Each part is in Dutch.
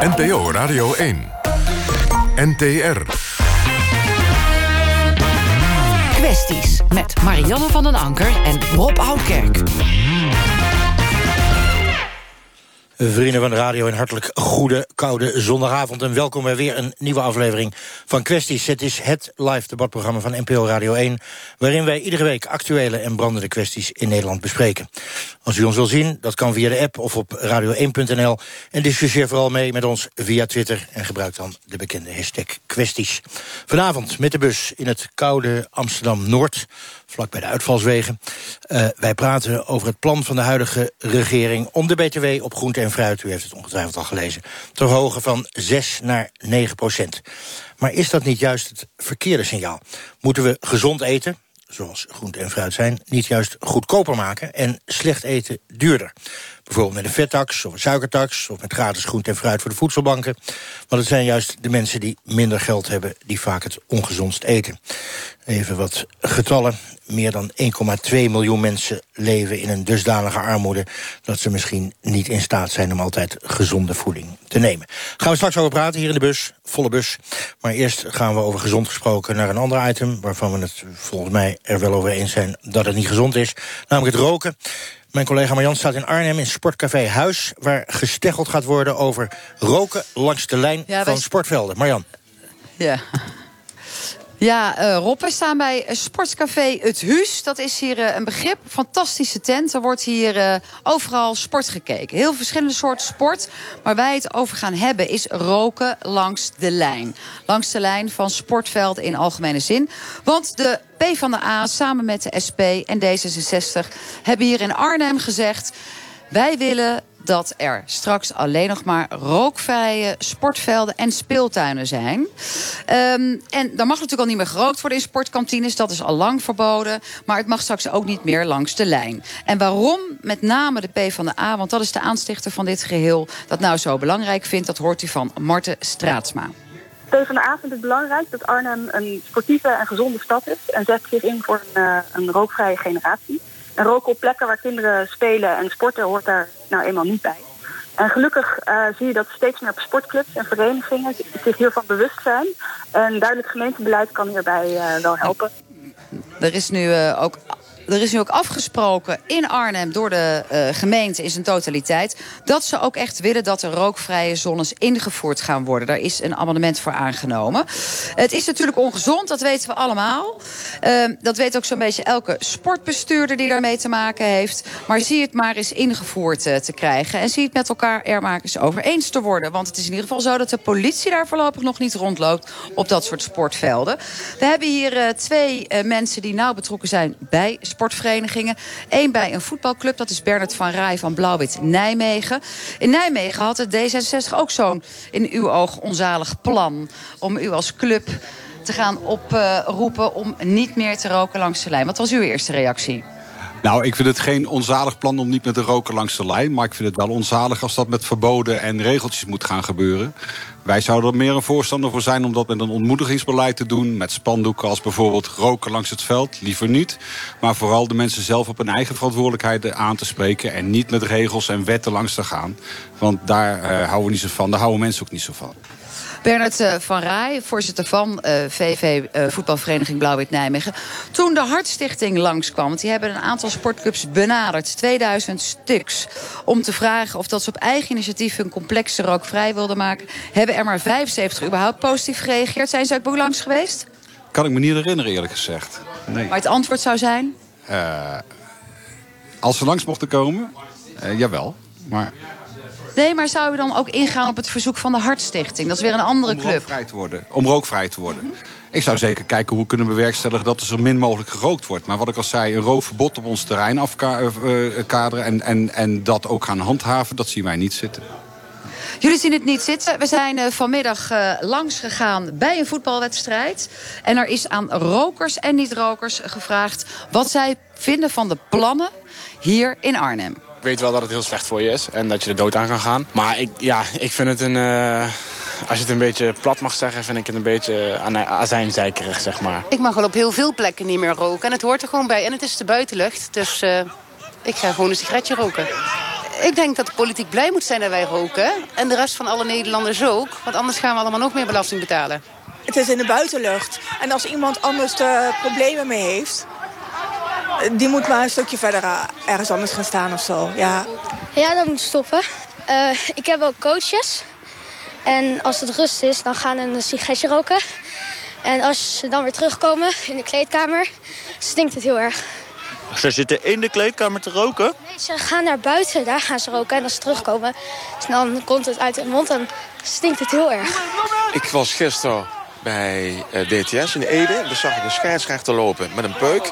NPO Radio 1. NTR. Kwesties met Marianne van den Anker en Rob Oudkerk. Vrienden van de radio, een hartelijk goede, koude zondagavond... en welkom bij weer een nieuwe aflevering van Kwesties. Het is het live debatprogramma van NPO Radio 1... waarin wij iedere week actuele en brandende kwesties in Nederland bespreken. Als u ons wil zien, dat kan via de app of op radio1.nl... en discussieer vooral mee met ons via Twitter... en gebruik dan de bekende hashtag kwesties. Vanavond met de bus in het koude Amsterdam-Noord vlak bij de uitvalswegen. Uh, wij praten over het plan van de huidige regering... om de BTW op groente en fruit, u heeft het ongetwijfeld al gelezen... te verhogen van 6 naar 9 procent. Maar is dat niet juist het verkeerde signaal? Moeten we gezond eten, zoals groente en fruit zijn... niet juist goedkoper maken en slecht eten duurder? Bijvoorbeeld met een vettax of een suikertax... of met gratis groente en fruit voor de voedselbanken. Want het zijn juist de mensen die minder geld hebben... die vaak het ongezondst eten. Even wat getallen. Meer dan 1,2 miljoen mensen leven in een dusdanige armoede... dat ze misschien niet in staat zijn om altijd gezonde voeding te nemen. Gaan we straks over praten hier in de bus, volle bus. Maar eerst gaan we over gezond gesproken naar een ander item... waarvan we het volgens mij er wel over eens zijn dat het niet gezond is. Namelijk het roken. Mijn collega Marjan staat in Arnhem in Sportcafé Huis... waar gesteggeld gaat worden over roken langs de lijn van sportvelden. Marjan. Ja. Ja, uh, Rob, we staan bij Sportcafé Het Huus. Dat is hier uh, een begrip, fantastische tent. Er wordt hier uh, overal sport gekeken. Heel verschillende soorten sport. Maar wij het over gaan hebben is roken langs de lijn. Langs de lijn van sportvelden in algemene zin. Want de PvdA samen met de SP en D66 hebben hier in Arnhem gezegd... wij willen dat er straks alleen nog maar rookvrije sportvelden en speeltuinen zijn. Um, en dan mag natuurlijk al niet meer gerookt worden in sportkantines. Dat is al lang verboden. Maar het mag straks ook niet meer langs de lijn. En waarom met name de P van de A, want dat is de aanstichter van dit geheel... dat nou zo belangrijk vindt, dat hoort u van Marten Straatsma. PvdA vindt het belangrijk dat Arnhem een sportieve en gezonde stad is... en zet zich in voor een, uh, een rookvrije generatie. En roken op plekken waar kinderen spelen en sporten hoort daar nou eenmaal niet bij. En gelukkig uh, zie je dat steeds meer op sportclubs en verenigingen zich hiervan bewust zijn. En duidelijk gemeentebeleid kan hierbij uh, wel helpen. Er is nu uh, ook er is nu ook afgesproken in Arnhem door de uh, gemeente in zijn totaliteit... dat ze ook echt willen dat er rookvrije zones ingevoerd gaan worden. Daar is een amendement voor aangenomen. Het is natuurlijk ongezond, dat weten we allemaal. Uh, dat weet ook zo'n beetje elke sportbestuurder die daarmee te maken heeft. Maar zie het maar eens ingevoerd uh, te krijgen. En zie het met elkaar er maar eens over eens te worden. Want het is in ieder geval zo dat de politie daar voorlopig nog niet rondloopt... op dat soort sportvelden. We hebben hier twee mensen die nauw betrokken zijn bij sportverenigingen. Eén bij een voetbalclub, dat is Bernard van Rij van Blauwwit Nijmegen. In Nijmegen had het D66 ook zo'n, in uw oog, onzalig plan... om u als club te gaan oproepen om niet meer te roken langs de lijn. Wat was uw eerste reactie? Nou, ik vind het geen onzalig plan om niet meer te roken langs de lijn. Maar ik vind het wel onzalig als dat met verboden en regeltjes moet gaan gebeuren. Wij zouden er meer een voorstander voor zijn om dat met een ontmoedigingsbeleid te doen. Met spandoeken als bijvoorbeeld roken langs het veld, liever niet. Maar vooral de mensen zelf op hun eigen verantwoordelijkheid aan te spreken. En niet met regels en wetten langs te gaan. Want daar uh, houden we niet zo van, daar houden mensen ook niet zo van. Bernard uh, van Rij, voorzitter van VV uh, Voetbalvereniging Blauw-Wit Nijmegen. Toen de Hartstichting langskwam, want die hebben een aantal sportclubs benaderd, 2000 stuks, om te vragen of dat ze op eigen initiatief hun complexe rookvrij wilden maken, hebben er maar 75 überhaupt positief gereageerd. Zijn ze ook langs geweest? Kan ik me niet herinneren, eerlijk gezegd. Nee. Maar het antwoord zou zijn? als ze langs mochten komen, jawel. Maar Nee, maar zou u dan ook ingaan op het verzoek van de Hartstichting? Dat is weer een andere om club. Rookvrij te worden. Om rookvrij te worden. Ik zou zeker kijken hoe we kunnen bewerkstelligen dat er zo min mogelijk gerookt wordt. Maar wat ik al zei, een rookverbod op ons terrein afkaderen... en, en, en dat ook gaan handhaven, dat zien wij niet zitten. Jullie zien het niet zitten. We zijn uh, vanmiddag langs gegaan bij een voetbalwedstrijd. En er is aan rokers en niet-rokers gevraagd... wat zij vinden van de plannen hier in Arnhem. Ik weet wel dat het heel slecht voor je is en dat je er dood aan kan gaan. Maar ik, ja, ik vind het een... Uh, als je het een beetje plat mag zeggen, vind ik het een beetje azijnzijkerig, zeg maar. Ik mag wel op heel veel plekken niet meer roken. En het hoort er gewoon bij. En het is de buitenlucht. Dus uh, ik ga gewoon een sigaretje roken. Ik denk dat de politiek blij moet zijn dat wij roken. En de rest van alle Nederlanders ook. Want anders gaan we allemaal nog meer belasting betalen. Het is in de buitenlucht. En als iemand anders er problemen mee heeft... die moet maar een stukje verder eh, ergens anders gaan staan of zo. Ja, Ja, dat moet stoppen. Eh, ik heb ook coaches. En als het rust is, dan gaan ze een sigaretje roken. En als ze dan weer terugkomen in de kleedkamer, stinkt het heel erg. Ze zitten in de kleedkamer te roken. Nee, ze gaan naar buiten, daar gaan ze roken. En als ze terugkomen, dan komt het uit hun mond en stinkt het heel erg. Ik was gisteren bij eh, DTS in Ede. Daar zag ik een scheidsrechter lopen met een peuk.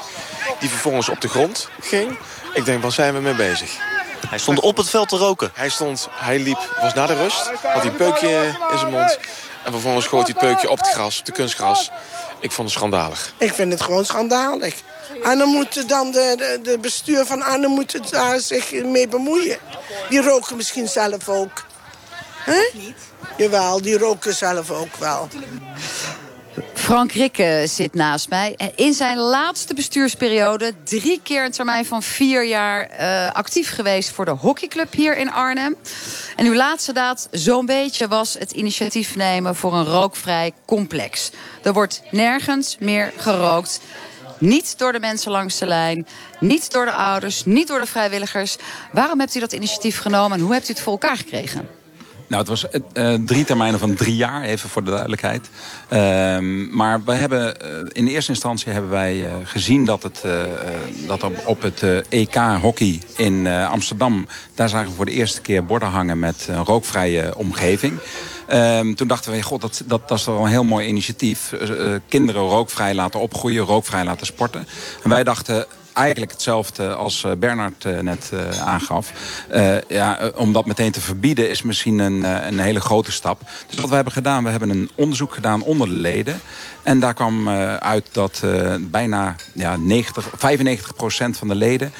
Die vervolgens op de grond ging. Ik denk, waar zijn we mee bezig? Hij stond op het veld te roken. Hij stond, hij liep, was na de rust. Had hij een peukje in zijn mond. En vervolgens gooit hij het peukje op het gras, op de kunstgras. Ik vond het schandalig. Ik vind het gewoon schandalig. En dan moet dan de, de, de bestuur van Arnhem moet daar zich mee bemoeien. Die roken misschien zelf ook. Hè? Jawel, die roken zelf ook wel. Frank Rikke zit naast mij. In zijn laatste bestuursperiode drie keer een termijn van vier jaar eh, actief geweest voor de hockeyclub hier in Arnhem. En uw laatste daad, zo'n beetje, was het initiatief nemen voor een rookvrij complex. Er wordt nergens meer gerookt. Niet door de mensen langs de lijn, niet door de ouders, niet door de vrijwilligers. Waarom hebt u dat initiatief genomen en hoe hebt u het voor elkaar gekregen? Nou, het was uh, drie termijnen van drie jaar, even voor de duidelijkheid. Uh, maar we hebben, uh, in eerste instantie hebben wij gezien dat, het, dat op, het EK hockey in Amsterdam... daar zagen we voor de eerste keer borden hangen met een rookvrije omgeving. Um, toen dachten we, god, dat, dat, dat wel een heel mooi initiatief. kinderen rookvrij laten opgroeien, rookvrij laten sporten. En wij dachten, eigenlijk hetzelfde als Bernard net aangaf. ja, om dat meteen te verbieden is misschien een, een hele grote stap. Dus wat we hebben gedaan, we hebben een onderzoek gedaan onder de leden. En daar kwam uit dat bijna ja, 90, 95 procent van de leden...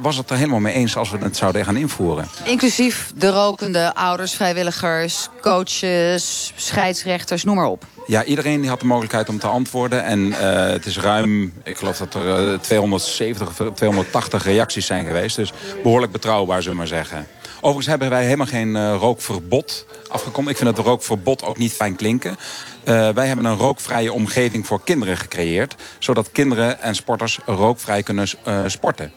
was het er helemaal mee eens als we het zouden gaan invoeren. Inclusief de rokende ouders, vrijwilligers, coaches, scheidsrechters, noem maar op. Ja, iedereen die had de mogelijkheid om te antwoorden. En uh, het is ruim, ik geloof dat er uh, 270 of 280 reacties zijn geweest. Dus behoorlijk betrouwbaar, zullen we maar zeggen. Overigens hebben wij helemaal geen uh, rookverbod afgekomen. Ik vind het rookverbod ook niet fijn klinken. Uh, wij hebben een rookvrije omgeving voor kinderen gecreëerd. Zodat kinderen en sporters rookvrij kunnen sporten.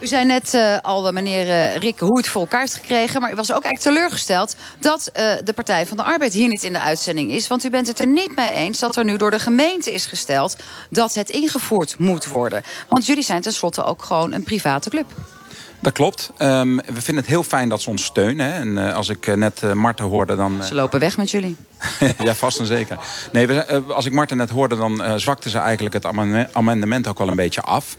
U zei net uh, al, meneer uh, Rikke, hoe het voor elkaar gekregen. Maar u was ook eigenlijk teleurgesteld dat uh, de Partij van de Arbeid hier niet in de uitzending is. Want u bent het er niet mee eens dat er nu door de gemeente is gesteld dat het ingevoerd moet worden. Want jullie zijn tenslotte ook gewoon een private club. Dat klopt. Um, we vinden het heel fijn dat ze ons steunen. Hè. En uh, als ik uh, net uh, Marten hoorde, dan... Ze lopen weg met jullie. ja, vast en zeker. Nee, we, als ik Marten net hoorde, dan zwakte ze eigenlijk het amendement ook wel een beetje af.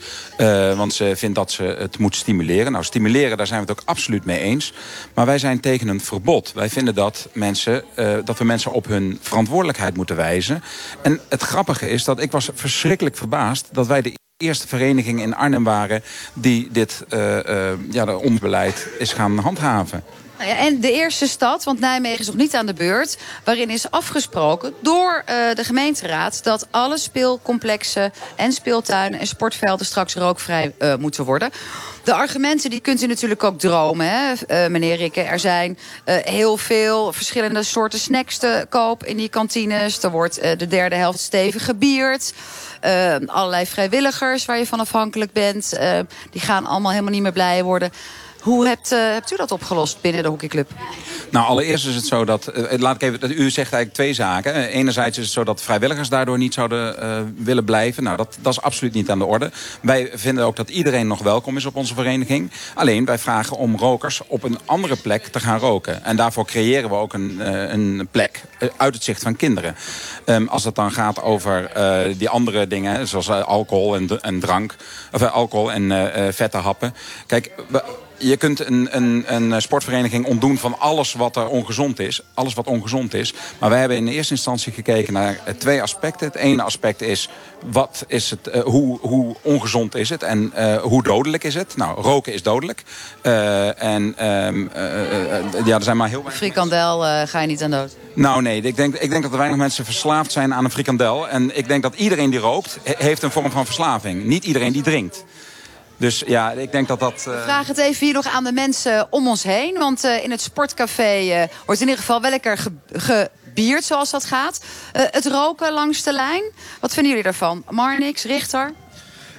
want ze vindt dat ze het moet stimuleren. Nou, stimuleren, daar zijn we het ook absoluut mee eens. Maar wij zijn tegen een verbod. Wij vinden dat, mensen, dat we mensen op hun verantwoordelijkheid moeten wijzen. En het grappige is dat ik was verschrikkelijk verbaasd dat wij de eerste vereniging in Arnhem waren... die dit uh, uh, ja, ons beleid is gaan handhaven. Nou en de eerste stad, want Nijmegen is nog niet aan de beurt... waarin is afgesproken door uh, de gemeenteraad... dat alle speelcomplexen en speeltuinen en sportvelden... straks rookvrij uh, moeten worden. De argumenten die kunt u natuurlijk ook dromen, hè, uh, meneer Rikke. Er zijn heel veel verschillende soorten snacks te koop in die kantines. Er wordt de derde helft stevig gebierd. Allerlei vrijwilligers waar je van afhankelijk bent. Die gaan allemaal helemaal niet meer blij worden. Hoe hebt, uh, hebt u dat opgelost binnen de hockeyclub? Nou, allereerst is het zo dat... Uh, laat ik even, u zegt eigenlijk twee zaken. Enerzijds is het zo dat vrijwilligers daardoor niet zouden willen blijven. Nou, dat, dat is absoluut niet aan de orde. Wij vinden ook dat iedereen nog welkom is op onze vereniging. Alleen, wij vragen om rokers op een andere plek te gaan roken. En daarvoor creëren we ook een, een plek uit het zicht van kinderen. Um, als het dan gaat over die andere dingen, zoals alcohol en, en drank... of alcohol en vette happen. Kijk... We, je kunt een, een, een, sportvereniging ontdoen van alles wat er ongezond is. Alles wat ongezond is. Maar wij hebben in eerste instantie gekeken naar twee aspecten. Het ene aspect is, wat is het, uh, hoe, hoe ongezond is het en uh, hoe dodelijk is het? Nou, roken is dodelijk. Uh, en um, ja, er zijn maar heel weinig... Frikandel ga je niet aan dood? Nou nee, ik denk, ik denk dat er weinig mensen verslaafd zijn aan een frikandel. En ik denk dat iedereen die rookt, heeft een vorm van verslaving. Niet iedereen die drinkt. Dus ja, ik denk dat dat... uh... Vraag het even hier nog aan de mensen om ons heen. Want uh, in het sportcafé uh, wordt in ieder geval wel lekker ge gebierd zoals dat gaat. het roken langs de lijn, wat vinden jullie daarvan? Marnix, Richter?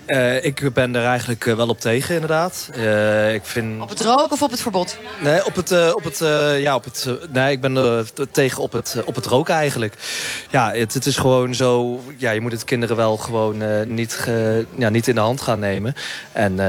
Uh, ik ben er eigenlijk wel op tegen, inderdaad. Uh, ik vind... Op het roken of op het verbod? Nee, op het, uh, op het, ja, op het, nee ik ben er tegen op het, op het roken eigenlijk. Ja, het, het, is gewoon zo... Ja, je moet het kinderen wel gewoon niet, ge, ja, niet in de hand gaan nemen. En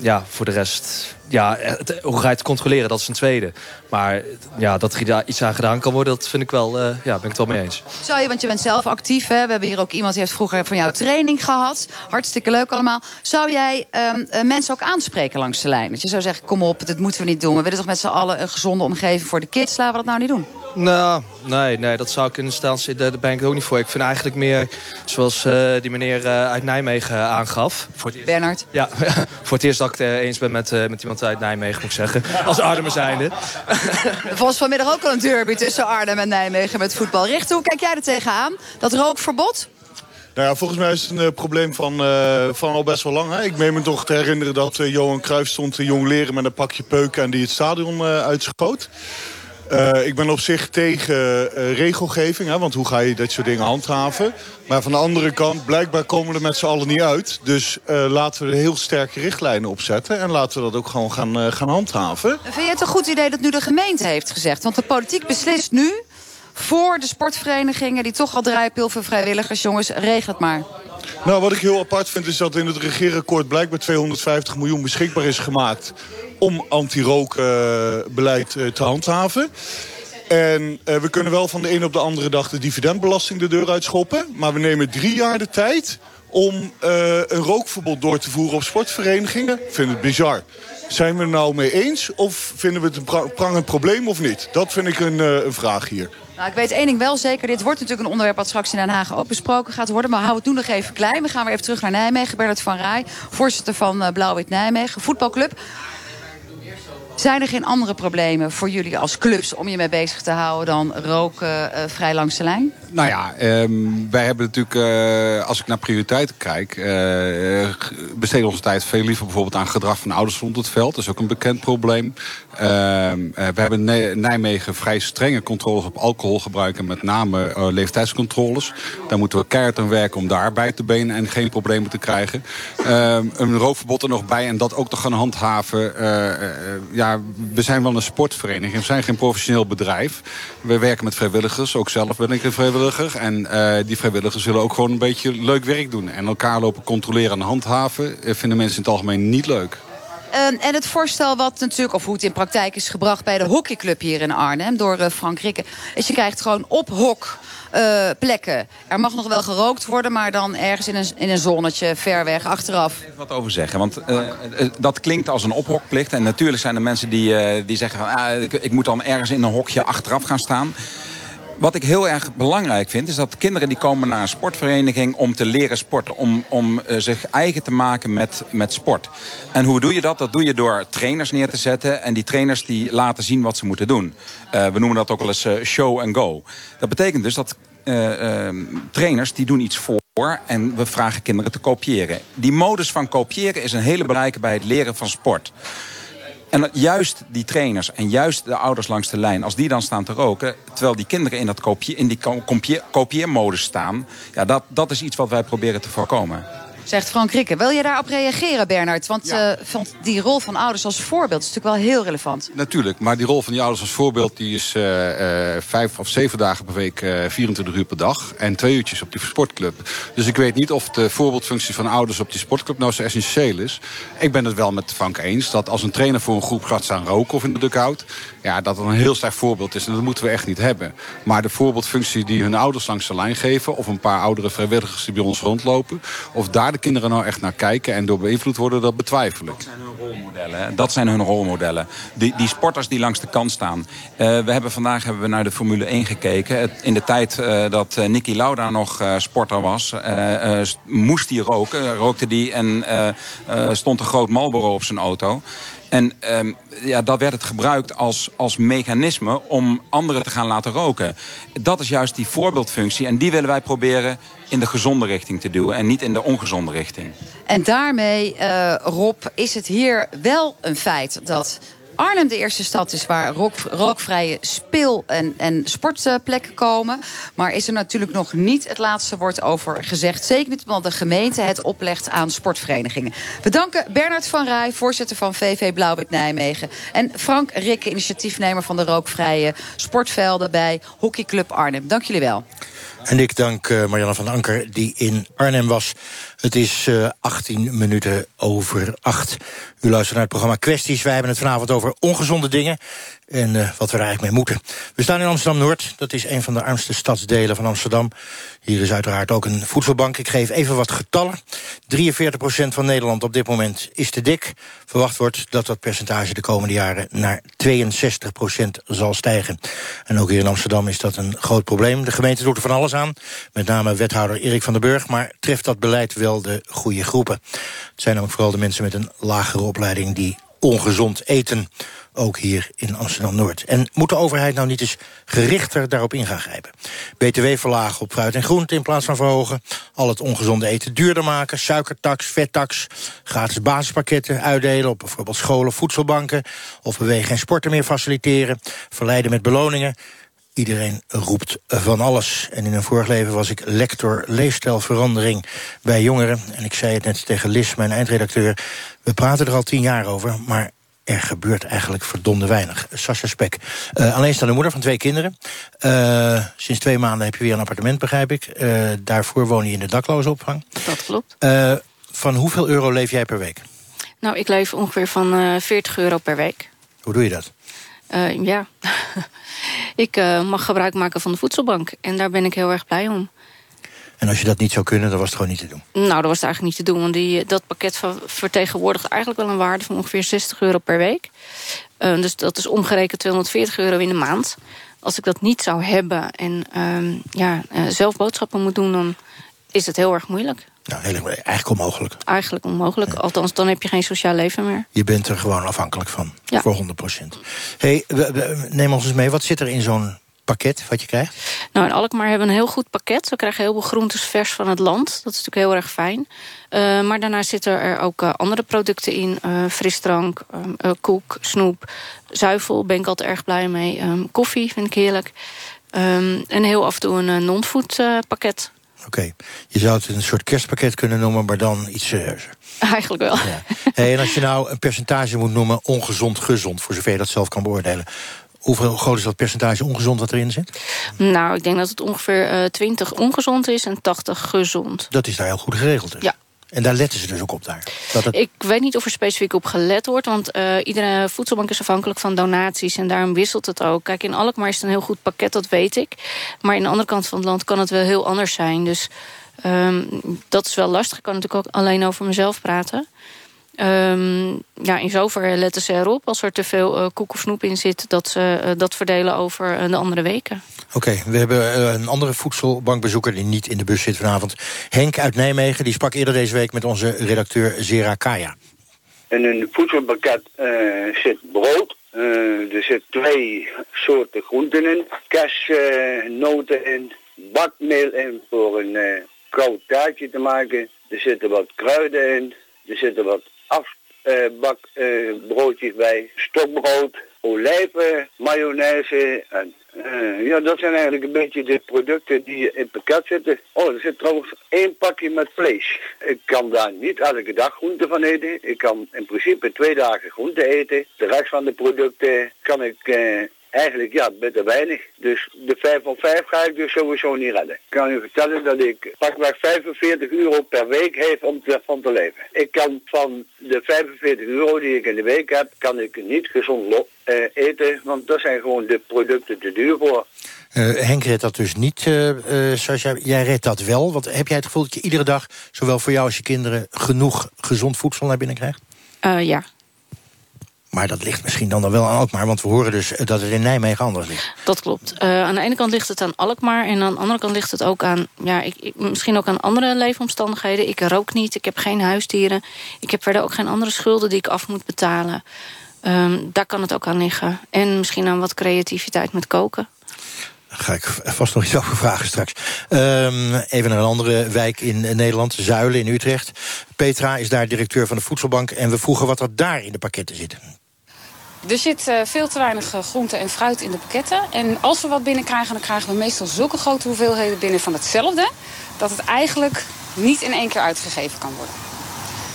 ja, voor de rest ja, het, hoe ga je het controleren, dat is een tweede. Maar ja, dat er iets aan gedaan kan worden, dat vind ik wel, uh, ja, ben ik het wel mee eens. Zou je, want je bent zelf actief, hè? we hebben hier ook iemand die heeft vroeger van jouw training gehad. Hartstikke leuk allemaal. Zou jij um, mensen ook aanspreken langs de lijn? Dat je zou zeggen, kom op, dit moeten we niet doen. We willen toch met z'n allen een gezonde omgeving voor de kids. Laten we dat nou niet doen? Nou, nee, nee, dat zou ik in de instantie, daar ben ik ook niet voor. Ik vind eigenlijk meer, zoals uh, die meneer uh, uit Nijmegen aangaf. Voor het eerst, Bernard? Ja, voor het eerst dat ik het eens ben met, uh, met iemand uit Nijmegen, moet ik zeggen. Als Arnhem zijnde. Er was vanmiddag ook al een derby tussen Arnhem en Nijmegen met voetbal. Richt, hoe kijk jij er tegenaan? Dat rookverbod? Nou ja, volgens mij is het een uh, probleem van, uh, van al best wel lang. Hè? Ik meen me toch te herinneren dat uh, Johan Cruijff stond te jong leren met een pakje peuken en die het stadion uitschoot. Uh, ik ben op zich tegen uh, regelgeving, hè, want hoe ga je dat soort dingen handhaven? Maar van de andere kant, blijkbaar komen we er met z'n allen niet uit. Dus uh, laten we er heel sterke richtlijnen op zetten... en laten we dat ook gewoon gaan, gaan handhaven. Vind je het een goed idee dat nu de gemeente heeft gezegd? Want de politiek beslist nu voor de sportverenigingen... die toch al draaipil voor vrijwilligers, jongens, regel het maar. Nou, wat ik heel apart vind is dat in het regeerakkoord... blijkbaar 250 miljoen beschikbaar is gemaakt om anti-rookbeleid uh, te handhaven. En uh, we kunnen wel van de een op de andere dag de dividendbelasting de deur uitschoppen. Maar we nemen drie jaar de tijd om uh, een rookverbod door te voeren op sportverenigingen. Ik vind het bizar. Zijn we er nou mee eens of vinden we het een prangend probleem of niet? Dat vind ik een, een vraag hier. Nou, ik weet één ding wel zeker. Dit wordt natuurlijk een onderwerp wat straks in Den Haag ook besproken gaat worden. Maar hou het toen nog even klein. We gaan weer even terug naar Nijmegen. Bernard van Rij, voorzitter van uh, Blauw-Wit Nijmegen, voetbalclub. Zijn er geen andere problemen voor jullie als clubs om je mee bezig te houden dan roken uh, vrij langs de lijn? Nou ja, um, wij hebben natuurlijk, uh, als ik naar prioriteiten kijk, uh, besteden onze tijd veel liever bijvoorbeeld aan gedrag van ouders rond het veld. Dat is ook een bekend probleem. Ehm, we hebben in Nijmegen vrij strenge controles op alcoholgebruik en met name leeftijdscontroles. Daar moeten we keihard aan werken om daarbij te benen en geen problemen te krijgen. Ehm, een rookverbod er nog bij en dat ook te gaan handhaven. ja, we zijn wel een sportvereniging, we zijn geen professioneel bedrijf. We werken met vrijwilligers, ook zelf ben ik een vrijwilliger. En uh, die vrijwilligers zullen ook gewoon een beetje leuk werk doen. En elkaar lopen controleren en handhaven uh, vinden mensen in het algemeen niet leuk. Uh, en het voorstel wat natuurlijk, of hoe het in praktijk is gebracht... bij de hockeyclub hier in Arnhem door uh, Frank Rikke... is je krijgt gewoon op hok uh, plekken. Er mag nog wel gerookt worden, maar dan ergens in een, in een zonnetje, ver weg, achteraf. Even wat over zeggen, want uh, dat klinkt als een ophokplicht. En natuurlijk zijn er mensen die, die zeggen... Van, ah, ik moet dan ergens in een hokje achteraf gaan staan... Wat ik heel erg belangrijk vind, is dat kinderen die komen naar een sportvereniging om te leren sporten. Om, om uh, zich eigen te maken met, met sport. En hoe doe je dat? Dat doe je door trainers neer te zetten. En die trainers die laten zien wat ze moeten doen. Uh, we noemen dat ook wel eens uh, show and go. Dat betekent dus dat trainers die doen iets voor. En we vragen kinderen te kopiëren. Die modus van kopiëren is een hele belangrijke bij het leren van sport. En juist die trainers en juist de ouders langs de lijn... als die dan staan te roken, terwijl die kinderen in, dat kopie, in die kopieermodus staan... Ja, dat, dat is iets wat wij proberen te voorkomen. Zegt Frank Rikke. Wil je daarop reageren, Bernard? Want ja. uh, die rol van ouders als voorbeeld is natuurlijk wel heel relevant. Natuurlijk, maar die rol van die ouders als voorbeeld... die is uh, uh, vijf of zeven dagen per week, 24 uur per dag... en twee uurtjes op die sportclub. Dus ik weet niet of de voorbeeldfunctie van ouders op die sportclub... nou zo essentieel is. Ik ben het wel met Frank eens dat als een trainer voor een groep gaat staan roken... of in de dugout, ja, dat dat een heel sterk voorbeeld is. En dat moeten we echt niet hebben. Maar de voorbeeldfunctie die hun ouders langs de lijn geven... of een paar oudere vrijwilligers die bij ons rondlopen... of daar de kinderen nou echt naar kijken en door beïnvloed worden, dat betwijfel ik. Dat zijn hun rolmodellen. Dat zijn hun rolmodellen. Die, die sporters die langs de kant staan. Uh, we hebben vandaag hebben we naar de Formule 1 gekeken. In de tijd uh, dat uh, Nicky Lauda nog sporter was, moest hij roken. Rookte die en stond een groot Marlboro op zijn auto. En ehm, ja, dat werd het gebruikt als, als mechanisme om anderen te gaan laten roken. Dat is juist die voorbeeldfunctie. En die willen wij proberen in de gezonde richting te duwen. En niet in de ongezonde richting. En daarmee, eh, Rob, is het hier wel een feit dat Arnhem de eerste stad is waar rook, rookvrije speel- en, en sportplekken komen. Maar is er natuurlijk nog niet het laatste woord over gezegd. Zeker niet omdat de gemeente het oplegt aan sportverenigingen. We danken Bernard van Rij, voorzitter van VV Blauwwit Nijmegen. En Frank Rikke, initiatiefnemer van de rookvrije sportvelden bij Hockeyclub Arnhem. Dank jullie wel. En ik dank uh, Marianne van Anker, die in Arnhem was. Het is uh, 18 minuten over 8. U luistert naar het programma Kwesties. Wij hebben het vanavond over ongezonde dingen en uh, wat we er eigenlijk mee moeten. We staan in Amsterdam-Noord. Dat is een van de armste stadsdelen van Amsterdam. Hier is uiteraard ook een voedselbank. Ik geef even wat getallen. 43% van Nederland op dit moment is te dik. Verwacht wordt dat dat percentage de komende jaren naar 62% zal stijgen. En ook hier in Amsterdam is dat een groot probleem. De gemeente doet er van alles aan. Met name wethouder Erik van den Burg. Maar treft dat beleid wel de goede groepen? Het zijn namelijk vooral de mensen met een lagere opleiding... die ongezond eten ook hier in Amsterdam-Noord. En moet de overheid nou niet eens gerichter daarop in gaan grijpen? BTW verlagen op fruit en groente in plaats van verhogen... al het ongezonde eten duurder maken, suikertax, vettax... gratis basispakketten uitdelen op bijvoorbeeld scholen, voedselbanken... of bewegen en sporten meer faciliteren, verleiden met beloningen... Iedereen roept van alles. En in een vorig leven was ik lector leefstijlverandering bij jongeren. En ik zei het net tegen Lis, mijn eindredacteur... we praten er al tien jaar over, maar er gebeurt eigenlijk verdomde weinig. Sascha Spek, uh, alleenstaande moeder van twee kinderen. Uh, sinds twee maanden heb je weer een appartement, begrijp ik. Uh, daarvoor woon je in de daklozenopvang. Dat klopt. van hoeveel euro leef jij per week? Nou, ik leef ongeveer van 40 euro per week. Hoe doe je dat? ja, ik mag gebruik maken van de voedselbank. En daar ben ik heel erg blij om. En als je dat niet zou kunnen, dan was het gewoon niet te doen? Nou, dat was het eigenlijk niet te doen. Want die, dat pakket vertegenwoordigt eigenlijk wel een waarde van ongeveer 60 euro per week. Uh, dus dat is omgerekend 240 euro in de maand. Als ik dat niet zou hebben en uh, ja, uh, zelf boodschappen moet doen... dan is het heel erg moeilijk. Nou, heel, eigenlijk onmogelijk. Eigenlijk onmogelijk. Ja. Althans, dan heb je geen sociaal leven meer. Je bent er gewoon afhankelijk van, ja. voor 100 procent. Hey, neem ons eens mee, wat zit er in zo'n pakket wat je krijgt? Nou, in Alkmaar hebben we een heel goed pakket. We krijgen heel veel groentes vers van het land. Dat is natuurlijk heel erg fijn. Uh, maar daarna zitten er ook uh, andere producten in. Uh, frisdrank, koek, snoep, zuivel. Ben ik altijd erg blij mee. Um, koffie vind ik heerlijk. Um, en heel af en toe een non-food pakket. Oké, okay. je zou het een soort kerstpakket kunnen noemen, maar dan iets serieuzer. Eigenlijk wel. Ja. Hey, en als je nou een percentage moet noemen, ongezond, gezond... voor zover je dat zelf kan beoordelen... Hoeveel groot is dat percentage ongezond wat erin zit? Nou, ik denk dat het ongeveer uh, 20 ongezond is en 80 gezond. Dat is daar heel goed geregeld dus. Ja. En daar letten ze dus ook op daar? Dat het... Ik weet niet of er specifiek op gelet wordt... want uh, iedere voedselbank is afhankelijk van donaties... en daarom wisselt het ook. Kijk, in Alkmaar is het een heel goed pakket, dat weet ik. Maar in de andere kant van het land kan het wel heel anders zijn. Dus um, dat is wel lastig. Ik kan natuurlijk ook alleen over mezelf praten. Um, ja, in zoverre letten ze erop als er te veel uh, koek of snoep in zit... dat ze uh, dat verdelen over uh, de andere weken. Oké, okay, we hebben een andere voedselbankbezoeker... die niet in de bus zit vanavond. Henk uit Nijmegen, die sprak eerder deze week... met onze redacteur Zera Kaya. In een voedselpakket zit brood. er zitten twee soorten groenten in. Kers, noten in, bakmeel in voor een koud taartje te maken. Er zitten wat kruiden in. Er zitten wat afbakbroodjes uh, bij, stokbrood, olijven, mayonaise en uh, ja, dat zijn eigenlijk een beetje de producten die in het pakket zitten. Oh, er zit trouwens één pakje met vlees. Ik kan daar niet elke dag groente van eten. Ik kan in principe twee dagen groente eten. De rest van de producten kan ik eigenlijk ja, bitter weinig. Dus de 5 van 5 ga ik dus sowieso niet redden. Ik kan u vertellen dat ik pakweg 45 euro per week heb om te, van te leven. Ik kan van de 45 euro die ik in de week heb, kan ik niet gezond uh, eten. Want dat zijn gewoon de producten te duur voor. Uh, Henk redt dat dus niet, uh, zoals jij, jij redt dat wel. Want heb jij het gevoel dat je iedere dag, zowel voor jou als je kinderen... genoeg gezond voedsel naar binnen krijgt? ja, maar dat ligt misschien dan, dan wel aan Alkmaar... want we horen dus dat het in Nijmegen anders ligt. Dat klopt. Uh, aan de ene kant ligt het aan Alkmaar... en aan de andere kant ligt het ook aan... Ja, ik, ik, misschien ook aan andere leefomstandigheden. Ik rook niet, ik heb geen huisdieren. Ik heb verder ook geen andere schulden die ik af moet betalen. Ehm, daar kan het ook aan liggen. En misschien aan wat creativiteit met koken. Ga ik vast nog iets over vragen straks. Ehm, even naar een andere wijk in Nederland, Zuilen in Utrecht. Petra is daar directeur van de Voedselbank... en we vroegen wat er daar in de pakketten zit. Er zit uh, veel te weinig uh, groente en fruit in de pakketten. En als we wat binnenkrijgen, dan krijgen we meestal zulke grote hoeveelheden binnen van hetzelfde... dat het eigenlijk niet in één keer uitgegeven kan worden.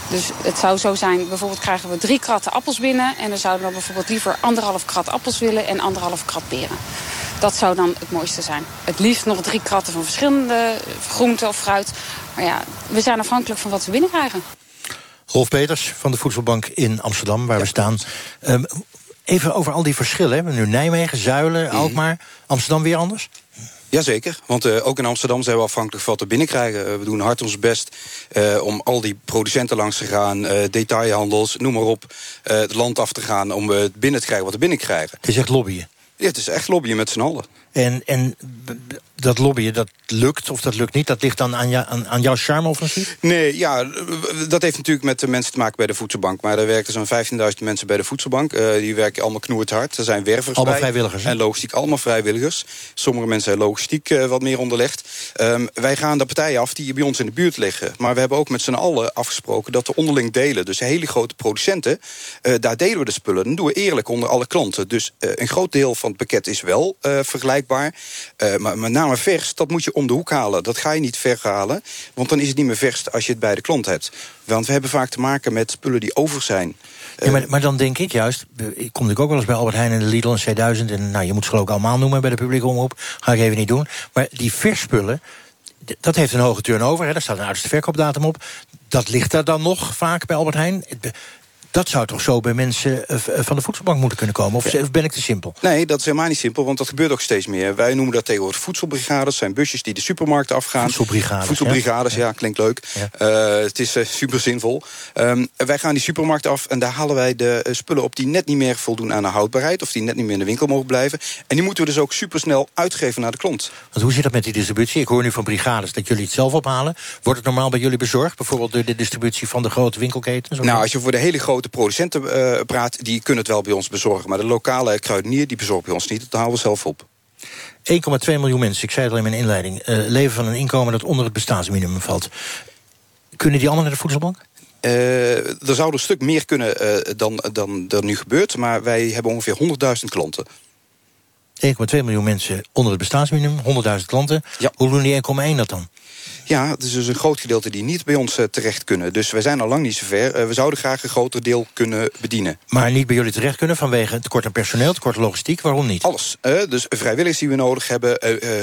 Dus het zou zo zijn, bijvoorbeeld krijgen we drie kratten appels binnen... en dan zouden we bijvoorbeeld liever anderhalf krat appels willen en anderhalf krat peren. Dat zou dan het mooiste zijn. Het liefst nog drie kratten van verschillende groenten of fruit. Maar ja, we zijn afhankelijk van wat we binnenkrijgen. Rolf Peters van de Voedselbank in Amsterdam, waar we staan. Um, even over al die verschillen. We hebben nu Nijmegen, Zuilen, Mhm. Alkmaar. Amsterdam weer anders? Jazeker, want uh, ook in Amsterdam zijn we afhankelijk van wat we binnenkrijgen. Uh, we doen hard ons best uh, om al die producenten langs te gaan, detailhandels, noem maar op, het land af te gaan om het binnen te krijgen wat we binnenkrijgen. Het is echt lobbyen? Ja, het is echt lobbyen met z'n allen. En, en dat lobbyen, dat lukt of dat lukt niet? Dat ligt dan aan, jou, aan, aan jouw charme-offensief? Nee, ja, dat heeft natuurlijk met de mensen te maken bij de voedselbank. Maar er werken zo'n 15.000 mensen bij de voedselbank. Uh, die werken allemaal knoerd hard. Er zijn wervers allemaal bij. vrijwilligers? En logistiek, allemaal vrijwilligers. Sommige mensen zijn logistiek uh, wat meer onderlegd. Um, wij gaan de partijen af die bij ons in de buurt liggen. Maar we hebben ook met z'n allen afgesproken dat we onderling delen. Dus hele grote producenten, uh, daar delen we de spullen. Dan doen we eerlijk onder alle klanten. Dus een groot deel van het pakket is wel vergelijkbaar. Maar met name vers, dat moet je om de hoek halen. Dat ga je niet verhalen, want dan is het niet meer vers als je het bij de klant hebt. Want we hebben vaak te maken met spullen die over zijn. Ja, maar, maar, dan denk ik juist, ik kom natuurlijk ook wel eens bij Albert Heijn en de Lidl en C1000... en nou, je moet ze ik allemaal noemen bij de publieke omroep. Ga ik even niet doen. Maar die versspullen, dat heeft een hoge turnover. Hè, daar staat een uiterste verkoopdatum op. Dat ligt daar dan nog vaak bij Albert Heijn. Dat zou toch zo bij mensen van de voedselbank moeten kunnen komen? Of ja. ben ik te simpel? Nee, dat is helemaal niet simpel, want dat gebeurt ook steeds meer. Wij noemen dat tegenwoordig voedselbrigades. Dat zijn busjes die de supermarkten afgaan. Voedselbrigades. Voedselbrigades, ja, ja klinkt leuk. Ja. Uh, het is uh, super zinvol. Um, wij gaan die supermarkten af en daar halen wij de uh, spullen op... die net niet meer voldoen aan de houdbaarheid... of die net niet meer in de winkel mogen blijven. En die moeten we dus ook supersnel uitgeven naar de klant. Want hoe zit dat met die distributie? Ik hoor nu van brigades dat jullie het zelf ophalen. Wordt het normaal bij jullie bezorgd? Bijvoorbeeld door de distributie van de grote winkelketens? Nou, als je voor de hele grote producenten uh, praat, die kunnen het wel bij ons bezorgen. Maar de lokale kruidenier, die bezorgt bij ons niet. Dat halen we zelf op. 1,2 miljoen mensen, ik zei het al in mijn inleiding... Uh, leven van een inkomen dat onder het bestaansminimum valt. Kunnen die allemaal naar de voedselbank? Uh, er zouden een stuk meer kunnen uh, dan, dan er nu gebeurt. Maar wij hebben ongeveer 100.000 klanten. 1,2 miljoen mensen onder het bestaansminimum, 100.000 klanten. Ja. Hoe doen die 1,1 dat dan? Ja, het is dus een groot gedeelte die niet bij ons uh, terecht kunnen. Dus wij zijn al lang niet zover. Uh, we zouden graag een groter deel kunnen bedienen. Maar niet bij jullie terecht kunnen vanwege tekort aan personeel, tekort aan logistiek? Waarom niet? Alles. Uh, dus vrijwilligers die we nodig hebben,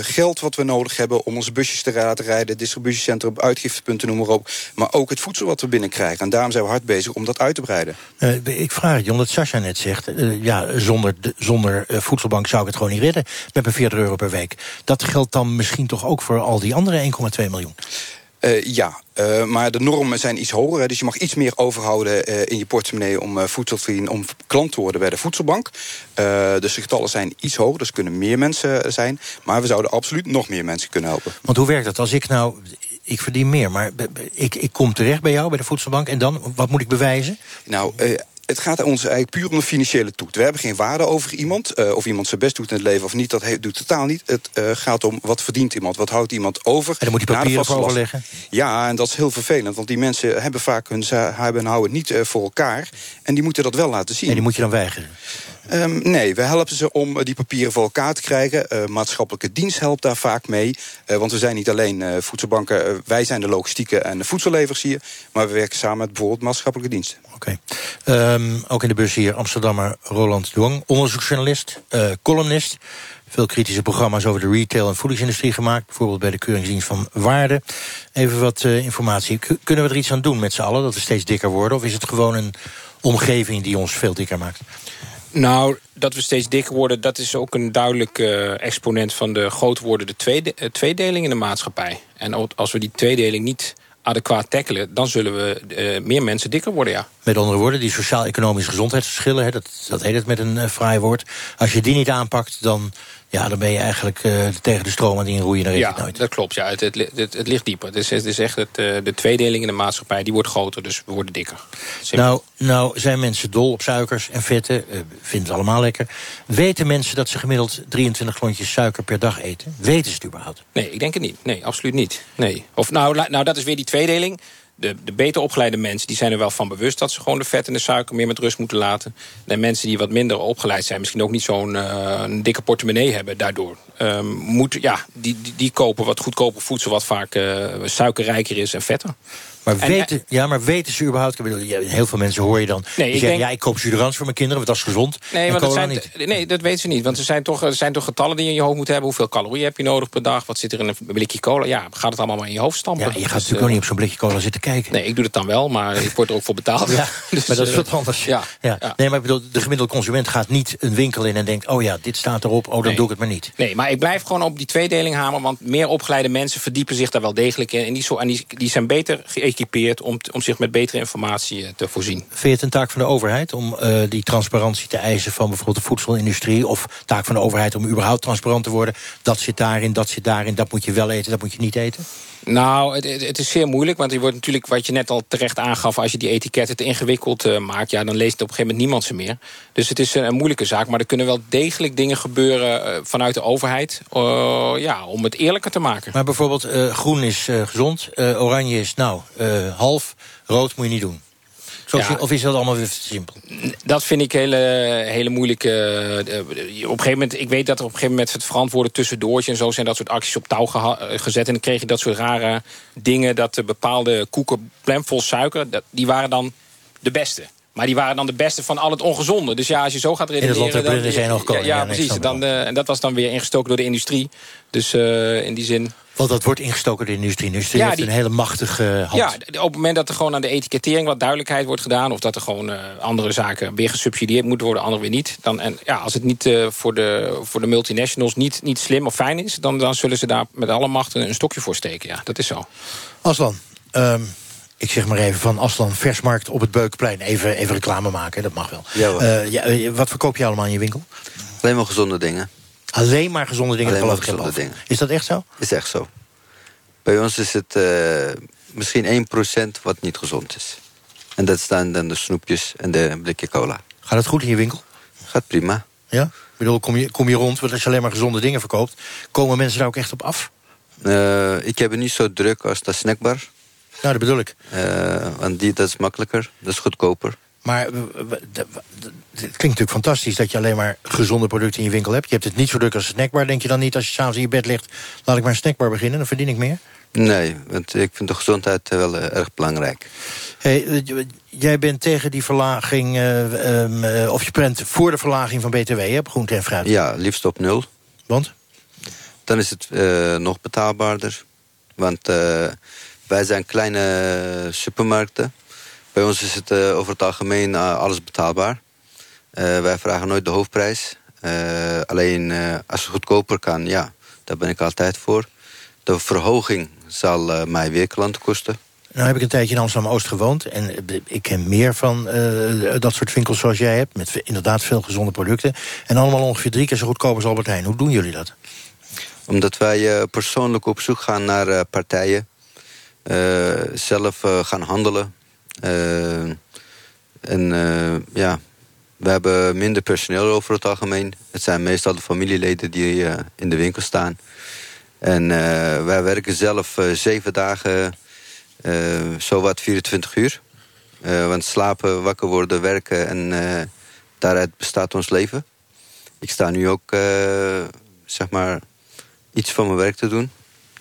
geld wat we nodig hebben... om onze busjes te laten rijden, distributiecentrum, uitgiftepunten, noem maar op. Maar ook het voedsel wat we binnenkrijgen. En daarom zijn we hard bezig om dat uit te breiden. ik vraag het je, omdat Sascha net zegt... ja, zonder, de, zonder voedselbank zou ik het gewoon niet redden... met mijn 40 euro per week. Dat geldt dan misschien toch ook voor al die andere 1,2 miljoen? Uh, ja, uh, maar de normen zijn iets hoger. Hè, dus je mag iets meer overhouden uh, in je portemonnee om voedsel te verdienen, om klant te worden bij de voedselbank. dus de getallen zijn iets hoger, dus kunnen meer mensen zijn. Maar we zouden absoluut nog meer mensen kunnen helpen. Want hoe werkt dat? Als ik nou, ik verdien meer, maar ik, ik kom terecht bij jou, bij de voedselbank. En dan, wat moet ik bewijzen? Nou, het gaat ons eigenlijk puur om de financiële toet. We hebben geen waarde over iemand. Uh, of iemand zijn best doet in het leven of niet, dat doet totaal niet. Het uh, gaat om wat verdient iemand, wat houdt iemand over. En dan moet je papieren voor overleggen? Ja, en dat is heel vervelend. Want die mensen hebben vaak hun hebben en houden niet uh, voor elkaar. En die moeten dat wel laten zien. En die moet je dan weigeren? Um, nee, we helpen ze om die papieren voor elkaar te krijgen. Uh, maatschappelijke dienst helpt daar vaak mee. Uh, want we zijn niet alleen uh, voedselbanken. wij zijn de logistieke en de voedselleverancier. Maar we werken samen met bijvoorbeeld maatschappelijke diensten. Oké. Um, ook in de bus hier Amsterdammer Roland Dwong. Onderzoeksjournalist, columnist. Veel kritische programma's over de retail- en voedingsindustrie gemaakt. Bijvoorbeeld bij de Keuringsdienst van Waarde. Even wat informatie. K kunnen we er iets aan doen met z'n allen? Dat we steeds dikker worden? Of is het gewoon een omgeving die ons veel dikker maakt? Nou, dat we steeds dikker worden... dat is ook een duidelijk uh, exponent van de groot wordende tweede, tweedeling in de maatschappij. En als we die tweedeling niet adequaat tackelen... dan zullen we uh, meer mensen dikker worden, ja. Met andere woorden, die sociaal-economische gezondheidsverschillen... Hè, dat, dat heet het met een uh, fraai woord. Als je die niet aanpakt, dan, ja, dan ben je eigenlijk uh, tegen de stroom aan het inroeien. Dan ja, het nooit. dat klopt. Ja. Het, het, het, het ligt dieper. Het is, het is echt het, uh, de tweedeling in de maatschappij. Die wordt groter, dus we worden dikker. Nou, nou zijn mensen dol op suikers en vetten. Uh, vinden het allemaal lekker. Weten mensen dat ze gemiddeld 23 klontjes suiker per dag eten? Weten ze het überhaupt? Nee, ik denk het niet. Nee, absoluut niet. Nee. Of nou, nou, dat is weer die tweedeling de, de beter opgeleide mensen die zijn er wel van bewust... dat ze gewoon de vet en de suiker meer met rust moeten laten. En mensen die wat minder opgeleid zijn... misschien ook niet zo'n uh, dikke portemonnee hebben daardoor... Um, ja, die, die, die, kopen wat goedkoper voedsel... wat vaak uh, suikerrijker is en vetter. Maar, en, weten, ja, maar weten ze überhaupt... Ik bedoel, heel veel mensen hoor je dan... Nee, die zeggen, denk, ja, ik koop Jurans voor mijn kinderen, want dat is gezond. Nee, want dat zijn, niet. nee, dat weten ze niet. Want er zijn, toch, er zijn toch getallen die je in je hoofd moet hebben. Hoeveel calorieën heb je nodig per dag? Wat zit er in een blikje cola? Ja, gaat het allemaal maar in je hoofd stampen. Ja, je gaat dus, natuurlijk uh, ook niet op zo'n blikje cola zitten kijken. Nee, ik doe het dan wel, maar ik word er ook voor betaald. Ja, dus, maar dat is wat anders. Ja, ja. ja. Nee, maar ik bedoel, de gemiddelde consument gaat niet een winkel in en denkt... oh ja, dit staat erop, oh, dan nee. doe ik het maar niet. Nee, maar ik blijf gewoon op die tweedeling hameren... want meer opgeleide mensen verdiepen zich daar wel degelijk in. En die, zo, en die, die zijn beter geëquipeerd om, om zich met betere informatie te voorzien. Vind je het een taak van de overheid om uh, die transparantie te eisen... van bijvoorbeeld de voedselindustrie? Of taak van de overheid om überhaupt transparant te worden? Dat zit daarin, dat zit daarin, dat moet je wel eten, dat moet je niet eten? Nou, het, het, is zeer moeilijk, want je wordt natuurlijk, wat je net al terecht aangaf... als je die etiketten te ingewikkeld uh, maakt, ja, dan leest het op een gegeven moment niemand ze meer. Dus het is een, moeilijke zaak, maar er kunnen wel degelijk dingen gebeuren... Uh, vanuit de overheid, uh, ja, om het eerlijker te maken. Maar bijvoorbeeld, groen is gezond, oranje is nou half, rood moet je niet doen. Ja. Of is dat allemaal weer simpel? Dat vind ik hele, hele moeilijke... Uh, op een gegeven moment, ik weet dat er op een gegeven moment... het verantwoorden tussendoortje en zo zijn dat soort acties op touw gezet. En dan kreeg je dat soort rare dingen... dat de bepaalde koeken plemvol suiker... Dat, die waren dan de beste. Maar die waren dan de beste van al het ongezonde. Dus ja, als je zo gaat redeneren... In het land zijn nog ja, ja, precies. Dan, uh, en dat was dan weer ingestoken door de industrie. Dus uh, in die zin... Want dat wordt ingestoken door de industrie. De industrie ja, heeft die, een hele machtige hand. Ja, op het moment dat er gewoon aan de etikettering wat duidelijkheid wordt gedaan... of dat er gewoon uh, andere zaken weer gesubsidieerd moeten worden, andere weer niet... Dan, en ja, als het niet uh, voor, de, voor de multinationals niet, niet slim of fijn is... Dan, dan zullen ze daar met alle macht een, een stokje voor steken. Ja, dat is zo. Aslan, um, ik zeg maar even van Aslan Versmarkt op het Beukenplein. Even, even reclame maken, dat mag wel. Ja, uh, ja, wat verkoop je allemaal in je winkel? Alleen maar gezonde dingen. Alleen maar gezonde dingen? Alleen maar gezonde dingen. Is dat echt zo? Is echt zo. Bij ons is het uh, misschien 1% wat niet gezond is. En dat staan dan de snoepjes en de blikje cola. Gaat het goed in je winkel? Gaat prima. Ja? Ik bedoel, kom je, kom je rond, want als je alleen maar gezonde dingen verkoopt... komen mensen daar ook echt op af? Uh, ik heb het niet zo druk als de snackbar. Nou, dat bedoel ik. Uh, want die, dat is makkelijker, dat is goedkoper. Maar het klinkt natuurlijk fantastisch dat je alleen maar gezonde producten in je winkel hebt. Je hebt het niet zo druk als een snackbar. Denk je dan niet als je s'avonds in je bed ligt... laat ik maar een snackbar beginnen, dan verdien ik meer? Nee, want ik vind de gezondheid wel uh, erg belangrijk. Hey, jij bent tegen die verlaging... Uh, um, uh, of je bent voor de verlaging van BTW hè, op groente en fruit? Ja, liefst op nul. Want? Dan is het nog betaalbaarder. Want wij zijn kleine supermarkten. Bij ons is het uh, over het algemeen uh, alles betaalbaar. Uh, wij vragen nooit de hoofdprijs. alleen als het goedkoper kan, ja, daar ben ik altijd voor. De verhoging zal mij weer klanten kosten. Nou heb ik een tijdje in Amsterdam-Oost gewoond. En ik ken meer van dat soort winkels zoals jij hebt. Met inderdaad veel gezonde producten. En allemaal ongeveer drie keer zo goedkoop als Albert Heijn. Hoe doen jullie dat? Omdat wij persoonlijk op zoek gaan naar partijen. zelf gaan handelen. Uh, en uh, ja, we hebben minder personeel over het algemeen. Het zijn meestal de familieleden die uh, in de winkel staan. En wij werken zelf zeven dagen, zowat 24 uur. want slapen, wakker worden, werken en daaruit bestaat ons leven. Ik sta nu ook, zeg maar, iets van mijn werk te doen.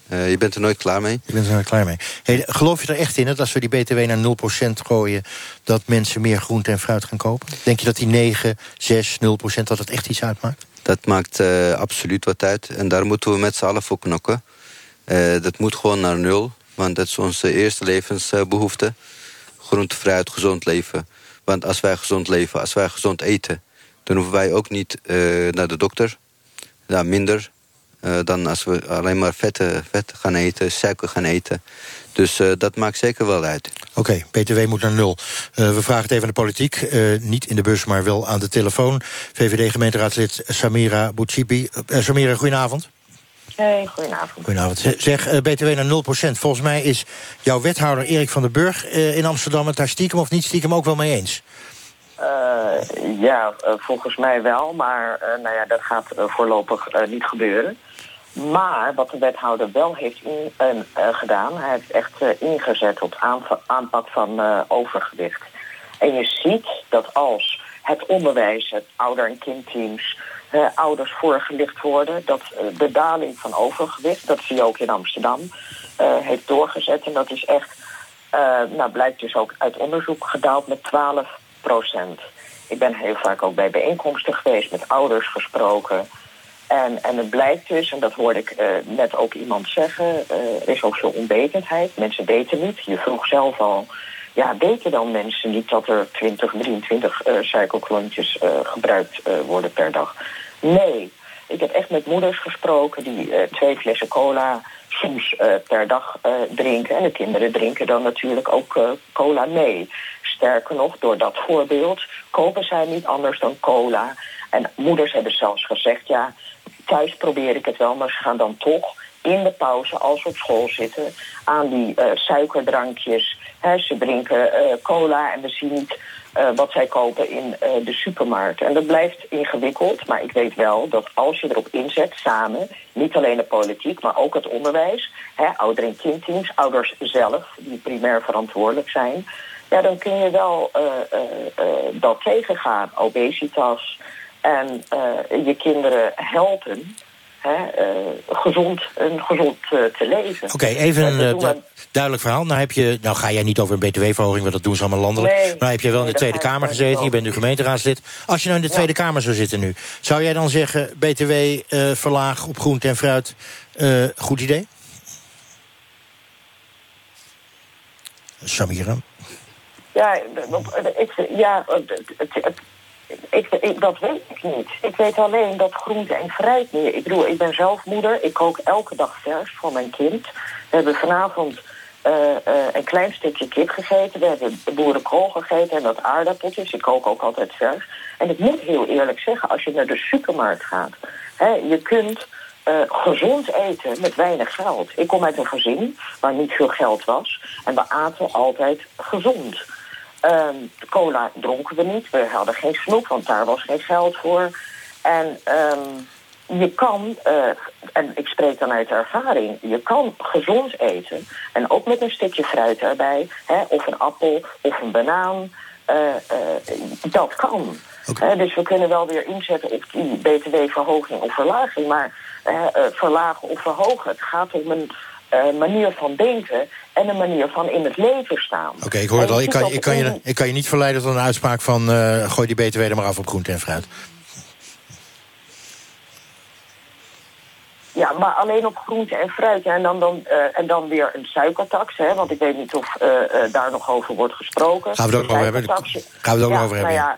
Uh, je bent er nooit klaar mee? Je bent er nooit klaar mee. Hey, geloof je er echt in dat als we die btw naar 0% gooien... dat mensen meer groente en fruit gaan kopen? Denk je dat die 9, 6, 0% dat het echt iets uitmaakt? Dat maakt uh, absoluut wat uit. En daar moeten we met z'n allen voor knokken. Uh, dat moet gewoon naar nul. Want dat is onze eerste levensbehoefte. Groente, fruit, gezond leven. Want als wij gezond leven, als wij gezond eten... dan hoeven wij ook niet naar de dokter. Ja, minder. Eh, dan als we alleen maar vetten, vet gaan eten, suiker gaan eten. Dus eh, dat maakt zeker wel uit. Oké, BTW moet naar nul. Eh, we vragen het even aan de politiek. Eh, niet in de bus, maar wel aan de telefoon. VVD-gemeenteraadslid Samira Bouchibi. Eh, Samira, goedenavond. Hey, goedenavond. Goedenavond. Zeg, eh, BTW naar 0%. Volgens mij is jouw wethouder Erik van den Burg eh, in Amsterdam... het daar stiekem of niet stiekem ook wel mee eens. Eh, ja, volgens mij wel, maar eh, nou ja, dat gaat voorlopig eh, niet gebeuren. Maar wat de wethouder wel heeft in, eh, eh, gedaan, hij heeft echt eh, ingezet op aanpak van overgewicht. En je ziet dat als het onderwijs, het ouder- en kindteams, ouders voorgelicht worden, dat de daling van overgewicht, dat zie je ook in Amsterdam, heeft doorgezet. En dat is echt, nou blijkt dus ook uit onderzoek gedaald met 12 procent. Ik ben heel vaak ook bij bijeenkomsten geweest, met ouders gesproken. En, en het blijkt dus, en dat hoorde ik eh, net ook iemand zeggen, eh, er is ook veel onwetendheid. Mensen weten niet. Je vroeg zelf al, ja, weten dan mensen niet dat er 20, 23 eh suikerklontjes eh, gebruikt eh, worden per dag? Nee. Ik heb echt met moeders gesproken die twee flessen cola soms per dag drinken. En de kinderen drinken dan natuurlijk ook cola mee. Sterker nog, door dat voorbeeld kopen zij niet anders dan cola. En moeders hebben zelfs gezegd, ja, thuis probeer ik het wel, maar ze gaan dan toch in de pauze, als ze op school zitten, aan die eh, suikerdrankjes. Ze drinken eh, cola en we zien niet eh, wat zij kopen in de supermarkt. En dat blijft ingewikkeld, maar ik weet wel dat als je erop inzet, samen, niet alleen de politiek, maar ook het onderwijs, ouder- en kindteams, ouders zelf, die primair verantwoordelijk zijn, ja, dan kun je wel dat tegengaan, obesitas, en eh, je kinderen helpen hè, eh, gezond, een gezond eh, te leven. Oké, even een we- duidelijk verhaal. Nou, heb je, nou ga jij niet over een btw-verhoging, want dat doen ze allemaal landelijk. Nee, maar heb je wel in de Tweede Kamer gezeten, je bent nu gemeenteraadslid. Als je nou in de Tweede Kamer zou zitten nu... zou jij dan zeggen, btw verlaag op groente en fruit, goed idee? Samira? Ja, ik, ja het, het- ik, ik, dat weet ik niet. Ik weet alleen dat groente en fruit meer. Ik bedoel, ik ben zelf moeder. Ik kook elke dag vers voor mijn kind. We hebben vanavond eh, eh, een klein stukje kip gegeten. We hebben boerenkool gegeten en dat aardappeltjes. Ik kook ook altijd vers. En ik moet heel eerlijk zeggen, als je naar de supermarkt gaat... Hè, je kunt eh, gezond eten met weinig geld. Ik kom uit een gezin waar niet veel geld was. En we aten altijd gezond. Ehm, cola dronken we niet. We hadden geen snoep, want daar was geen geld voor. En ehm, je kan, eh, en ik spreek dan uit ervaring... je kan gezond eten. En ook met een stukje fruit erbij. Hè, of een appel, of een banaan. Eh, eh, dat kan. Hè, dus we kunnen wel weer inzetten op die btw-verhoging of verlaging. Maar verlagen of verhogen, het gaat om een eh, manier van denken... en een manier van in het leven staan. Oké, ik hoor het al. Ik kan, ik, kan je, ik kan je niet verleiden tot een uitspraak van... eh, gooi die btw er maar af op groente en fruit. Ja, maar alleen op groente en fruit. En dan, dan, eh, en dan weer een suikertax. Hè, want ik weet niet of eh, daar nog over wordt gesproken. Gaan we het ook nog over hebben? Gaan we het ook ja, nog over nou hebben, ja,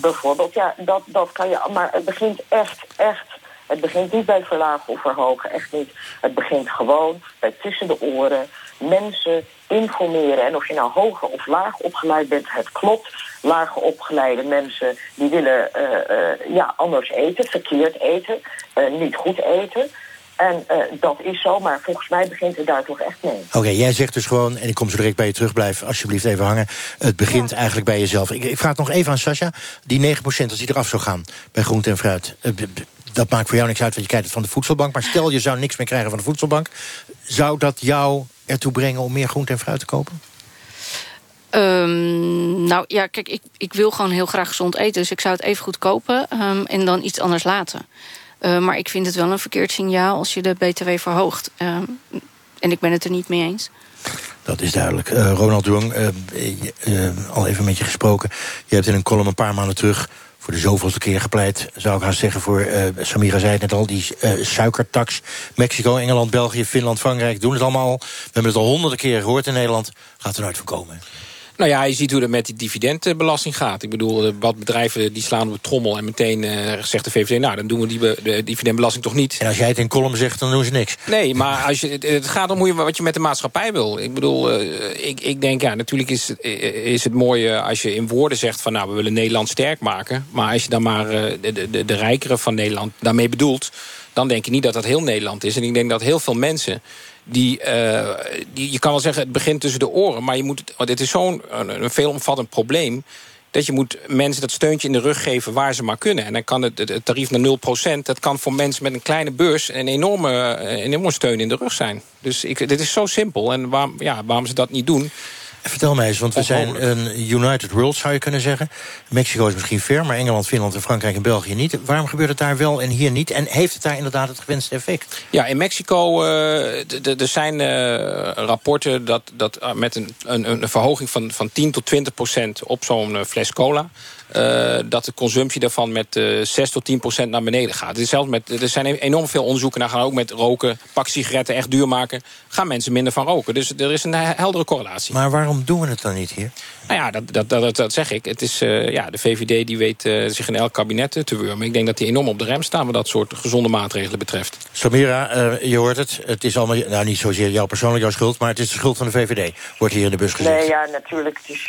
bijvoorbeeld, ja, dat, dat kan je... Maar het begint echt, echt... Het begint niet bij verlagen of verhogen, echt niet. Het begint gewoon bij tussen de oren mensen informeren. En of je nou hoger of laag opgeleid bent, het klopt. Lager opgeleide mensen die willen eh, eh, ja, anders eten, verkeerd eten, eh, niet goed eten. En dat is zo, maar volgens mij begint het daar toch echt mee. Oké, jij zegt dus gewoon, en ik kom zo direct bij je terug... blijf alsjeblieft even hangen. Het begint eigenlijk bij jezelf. Ik, ik vraag het nog even aan Sascha. Die 9% als die eraf zou gaan bij groente en fruit... dat maakt voor jou niks uit, want je krijgt het van de voedselbank. Maar stel, je zou niks meer krijgen van de voedselbank. Zou dat jou ertoe brengen om meer groente en fruit te kopen? Ehm, nou ja, kijk, ik, ik wil gewoon heel graag gezond eten. Dus ik zou het even goed kopen ehm, en dan iets anders laten. Eh, maar ik vind het wel een verkeerd signaal als je de BTW verhoogt. Ehm, en ik ben het er niet mee eens. Dat is duidelijk. Eh, Ronald de Jong, eh, eh, al even met je gesproken. Je hebt in een column een paar maanden terug... voor de zoveelste keer gepleit, zou ik haast zeggen... voor, eh, Samira zei het net al, die eh, suikertax. Mexico, Engeland, België, Finland, Frankrijk doen het allemaal al. We hebben het al honderden keren gehoord in Nederland. Gaat er nooit van komen. Nou ja, je ziet hoe het met die dividendbelasting gaat. Ik bedoel, eh, wat bedrijven die slaan op de trommel... en meteen uh, zegt de VVD, nou, dan doen we die de dividendbelasting toch niet. En als jij het in column zegt, dan doen ze niks. Nee, maar als je, het gaat om hoe je, wat je met de maatschappij wil. Ik bedoel, uh, ik, ik denk, ja, natuurlijk is, is het mooi als je in woorden zegt... van nou, we willen Nederland sterk maken. Maar als je dan maar de, de, de rijkeren van Nederland daarmee bedoelt... dan denk je niet dat dat heel Nederland is. En ik denk dat heel veel mensen die, uh, die, je kan wel zeggen, het begint tussen de oren... maar je moet, want dit is zo'n veelomvattend probleem dat je moet mensen dat steuntje in de rug geven waar ze maar kunnen. En dan kan het, het tarief naar 0%, dat kan voor mensen met een kleine beurs... een enorme, een enorme steun in de rug zijn. Dus ik, dit is zo simpel. En waarom, ja, waarom ze dat niet doen... Vertel mij eens, want we zijn een United World, zou je kunnen zeggen. Mexico is misschien ver, maar Engeland, Finland en Frankrijk en België niet. Waarom gebeurt het daar wel en hier niet? En heeft het daar inderdaad het gewenste effect? Ja, in Mexico uh, er zijn uh, rapporten dat, dat uh, met een, een, een, verhoging van, van 10 tot 20 procent op zo'n fles cola... Uh, dat de consumptie daarvan met uh, 6 tot 10 procent naar beneden gaat. Is zelfs met, er zijn enorm veel onderzoeken naar gaan ook met roken, pak sigaretten echt duur maken. Gaan mensen minder van roken. Dus er is een heldere correlatie. Maar waarom doen we het dan niet hier? Nou ja, dat, dat, dat, dat zeg ik. Het is, uh, ja, de VVD die weet uh, zich in elk kabinet te wurmen. Ik denk dat die enorm op de rem staan wat dat soort gezonde maatregelen betreft. Samira, uh, je hoort het. Het is allemaal, nou niet zozeer jouw persoonlijk jouw schuld... maar het is de schuld van de VVD, wordt hier in de bus gezegd. Nee, ja, natuurlijk. Het is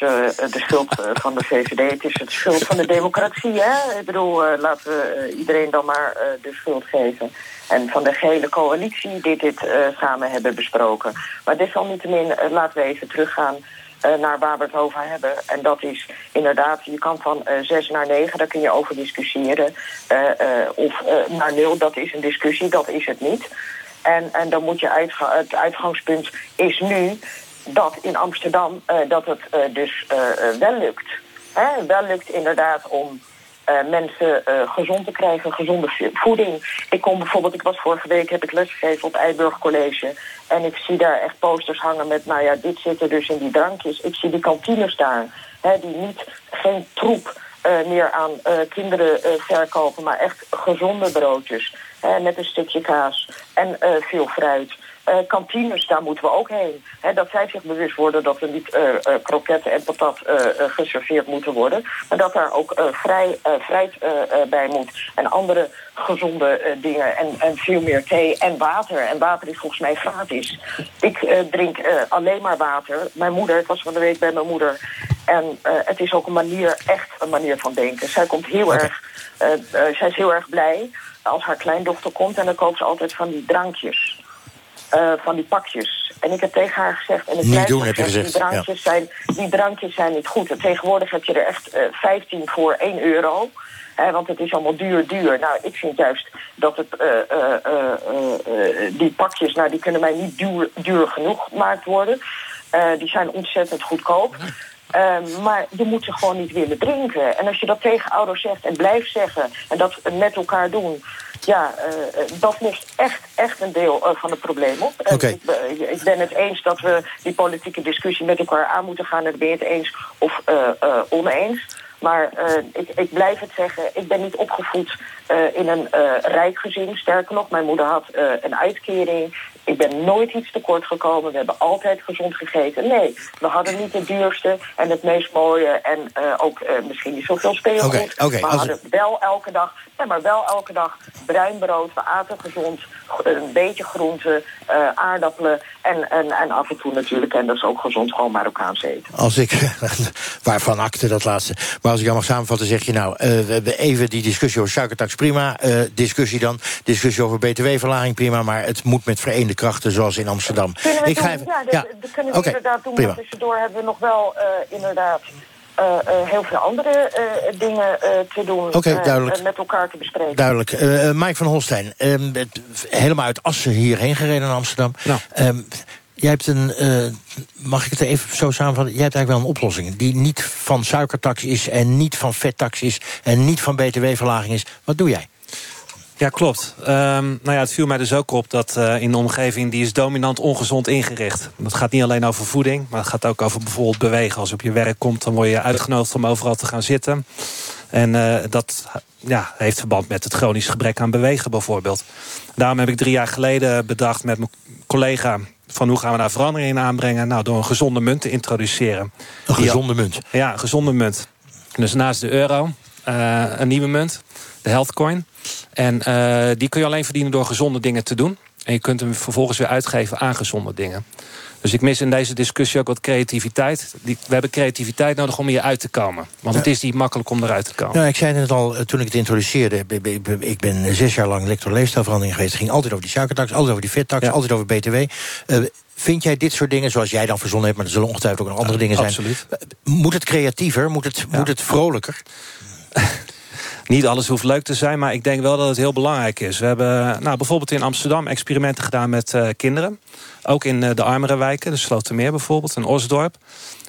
de schuld van de VVD. Het is het schuld van de democratie, hè? Ik bedoel, laten we iedereen dan maar de schuld geven. En van de gehele coalitie die dit samen hebben besproken. Maar desalniettemin, laten we even teruggaan naar we het over hebben. En dat is inderdaad, je kan van uh, zes naar negen, daar kun je over discussiëren. Uh, of naar nul, dat is een discussie, dat is het niet. En, en dan moet je uitga het uitgangspunt is nu dat in Amsterdam dat het dus wel lukt. Hè? Wel lukt inderdaad om uh, mensen uh, gezond te krijgen, gezonde voeding. Ik kom bijvoorbeeld, ik was vorige week, heb ik lesgegeven op Eiburg College. En ik zie daar echt posters hangen met, nou ja, dit zit er dus in die drankjes. Ik zie die kantines daar, hè, die niet, geen troep uh, meer aan kinderen verkopen, maar echt gezonde broodjes. Hè, met een stukje kaas en veel fruit. Uh, kantines, daar moeten we ook heen. He, dat zij zich bewust worden dat er niet uh, uh, kroketten en patat geserveerd moeten worden. Maar dat daar ook vrij, bij moet. En andere gezonde dingen. En, en veel meer thee en water. En water is volgens mij gratis. Ik drink alleen maar water. Mijn moeder, ik was van de week bij mijn moeder. En het is ook een manier, echt een manier van denken. Zij komt heel Okay. erg, zij is heel erg blij als haar kleindochter komt. En dan koopt ze altijd van die drankjes. Uh, van die pakjes. En ik heb tegen haar gezegd... En ik Niet doen, heb je gezegd. Die drankjes, ja. zijn, die drankjes zijn niet goed. En tegenwoordig heb je er echt uh, 15 voor 1 euro. Hè, want het is allemaal duur, duur. Nou, ik vind juist dat het, uh, die pakjes... Nou, die kunnen mij niet duur, duur genoeg gemaakt worden. Die zijn ontzettend goedkoop. Uh, maar je moet ze gewoon niet willen drinken. En als je dat tegen ouders zegt en blijft zeggen... en dat met elkaar doen... ja, uh, dat lost echt, echt een deel uh, van het probleem op. Okay. Ik, ik, ben het eens dat we die politieke discussie met elkaar aan moeten gaan... en ben je het eens of oneens... Maar ik, ik blijf het zeggen, ik ben niet opgevoed in een rijk gezin. Sterker nog, mijn moeder had een uitkering. Ik ben nooit iets tekort gekomen. We hebben altijd gezond gegeten. Nee, we hadden niet het duurste en het meest mooie... en ook misschien niet zoveel speelgoed. Okay, okay, we hadden wel elke dag, ja, maar wel elke dag bruin brood. We aten gezond, een beetje groente, aardappelen... En, en, en af en toe natuurlijk, en dat is ook gezond, gewoon Marokkaans eten. Als ik, waarvan akte dat laatste... Maar als ik jou mag samenvatten, zeg je nou... Uh, we hebben even die discussie over suikertax, prima. Uh, discussie dan, discussie over btw-verlaging, prima. Maar het moet met vereende krachten, zoals in Amsterdam. Ik doen, ga even, ja, dat, ja. dat kunnen we Okay, inderdaad doen. prima. Tussendoor hebben we nog wel inderdaad... Uh, uh, heel veel andere uh, dingen te doen. Okay, duidelijk. met elkaar te bespreken. Duidelijk. Mike van Holstein, um, helemaal uit Assen hierheen gereden naar Amsterdam. Nou. Um, Jij hebt een, uh, mag ik het even zo samenvatten? Jij hebt eigenlijk wel een oplossing die niet van suikertax is... en niet van vettax is en niet van btw-verlaging is. Wat doe jij? Ja, klopt. Um, nou ja, het viel mij dus ook op dat uh, in de omgeving... die is dominant ongezond ingericht. Dat gaat niet alleen over voeding, maar het gaat ook over bijvoorbeeld bewegen. Als je op je werk komt, dan word je uitgenodigd om overal te gaan zitten. En eh, dat ja, heeft verband met het chronisch gebrek aan bewegen bijvoorbeeld. Daarom heb ik drie jaar geleden bedacht met mijn collega... van hoe gaan we daar verandering in aanbrengen? Nou, door een gezonde munt te introduceren. Een gezonde munt? Ja, een gezonde munt. Dus naast de euro uh, een nieuwe munt, de Healthcoin. En uh, die kun je alleen verdienen door gezonde dingen te doen. En je kunt hem vervolgens weer uitgeven aan gezonde dingen. Dus ik mis in deze discussie ook wat creativiteit. We hebben creativiteit nodig om hier uit te komen. Want het is niet makkelijk om eruit te komen. Nou, ik zei het al toen ik het introduceerde. Ik ben zes jaar lang lector leefstijlverandering geweest. Het ging altijd over die suikertax, altijd over die vettax, ja. altijd over BTW. Uh, Vind jij dit soort dingen, zoals jij dan verzonnen hebt... maar er zullen ongetwijfeld ook nog andere dingen zijn... Absoluut. Moet het creatiever? Moet het, ja. moet het vrolijker? Niet alles hoeft leuk te zijn, maar ik denk wel dat het heel belangrijk is. We hebben nou, bijvoorbeeld in Amsterdam experimenten gedaan met uh, kinderen. Ook in uh, de armere wijken, de Slotermeer bijvoorbeeld, en Osdorp.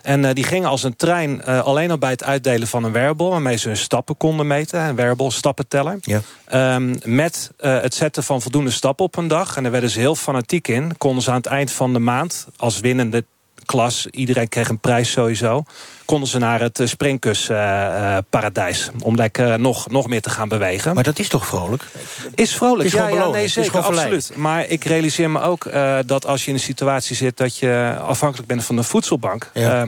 En uh, die gingen als een trein uh, alleen al bij het uitdelen van een wearable... waarmee ze hun stappen konden meten, een wearable stappenteller. Ja. Um, met uh, het zetten van voldoende stappen op een dag. En daar werden ze heel fanatiek in. Konden ze aan het eind van de maand als winnende klas... iedereen kreeg een prijs sowieso... konden ze naar het springkusparadijs... om lekker nog, nog meer te gaan bewegen. Maar dat is toch vrolijk? Is vrolijk, is ja, ja, nee, zeker, absoluut. Maar ik realiseer me ook dat als je in een situatie zit... dat je afhankelijk bent van de voedselbank... Ja.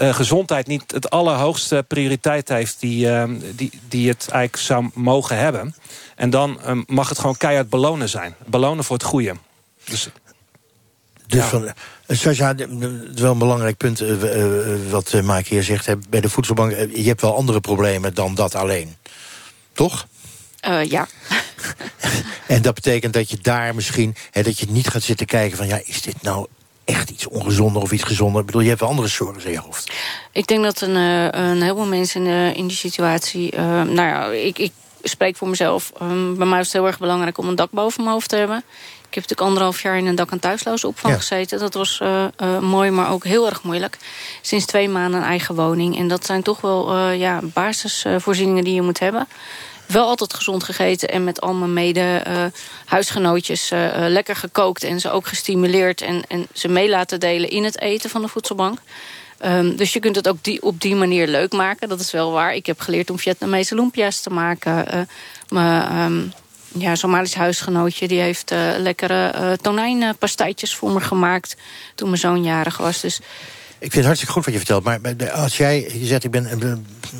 Uh, gezondheid niet het allerhoogste prioriteit heeft... Die, uh, die, die het eigenlijk zou mogen hebben. En dan uh, mag het gewoon keihard belonen zijn. Belonen voor het goede. Dus, dus ja. van, Sascha, het is wel een belangrijk punt uh, uh, wat uh, Mike hier zegt. Bij de voedselbank, je hebt wel andere problemen dan dat alleen. Toch? ja. en dat betekent dat je daar misschien... Hè, dat je niet gaat zitten kijken van... ja, is dit nou echt iets ongezonder of iets gezonder? Ik bedoel, je hebt wel andere zorgen in je hoofd. Ik denk dat een, een heleboel mensen in, in die situatie... nou ja, ik, ik spreek voor mezelf. Um, bij mij is het heel erg belangrijk om een dak boven mijn hoofd te hebben. Ik heb natuurlijk anderhalf jaar in een dak- en thuisloze opvang ja. gezeten. Dat was uh, uh, mooi, maar ook heel erg moeilijk. Sinds twee maanden een eigen woning. En dat zijn toch wel uh, ja, basisvoorzieningen die je moet hebben. Wel altijd gezond gegeten en met al mijn mede huisgenootjes lekker gekookt. En ze ook gestimuleerd en, en ze mee laten delen in het eten van de voedselbank. Um, dus je kunt het ook die, op die manier leuk maken. Dat is wel waar. Ik heb geleerd om Vietnamese lumpia's te maken. maar... Um, ja, Somalisch huisgenootje... die heeft uh, lekkere uh, tonijnpastijtjes voor me gemaakt... toen mijn zoon jarig was. Dus ik vind het hartstikke goed wat je vertelt. Maar als jij je zegt, ik, ben,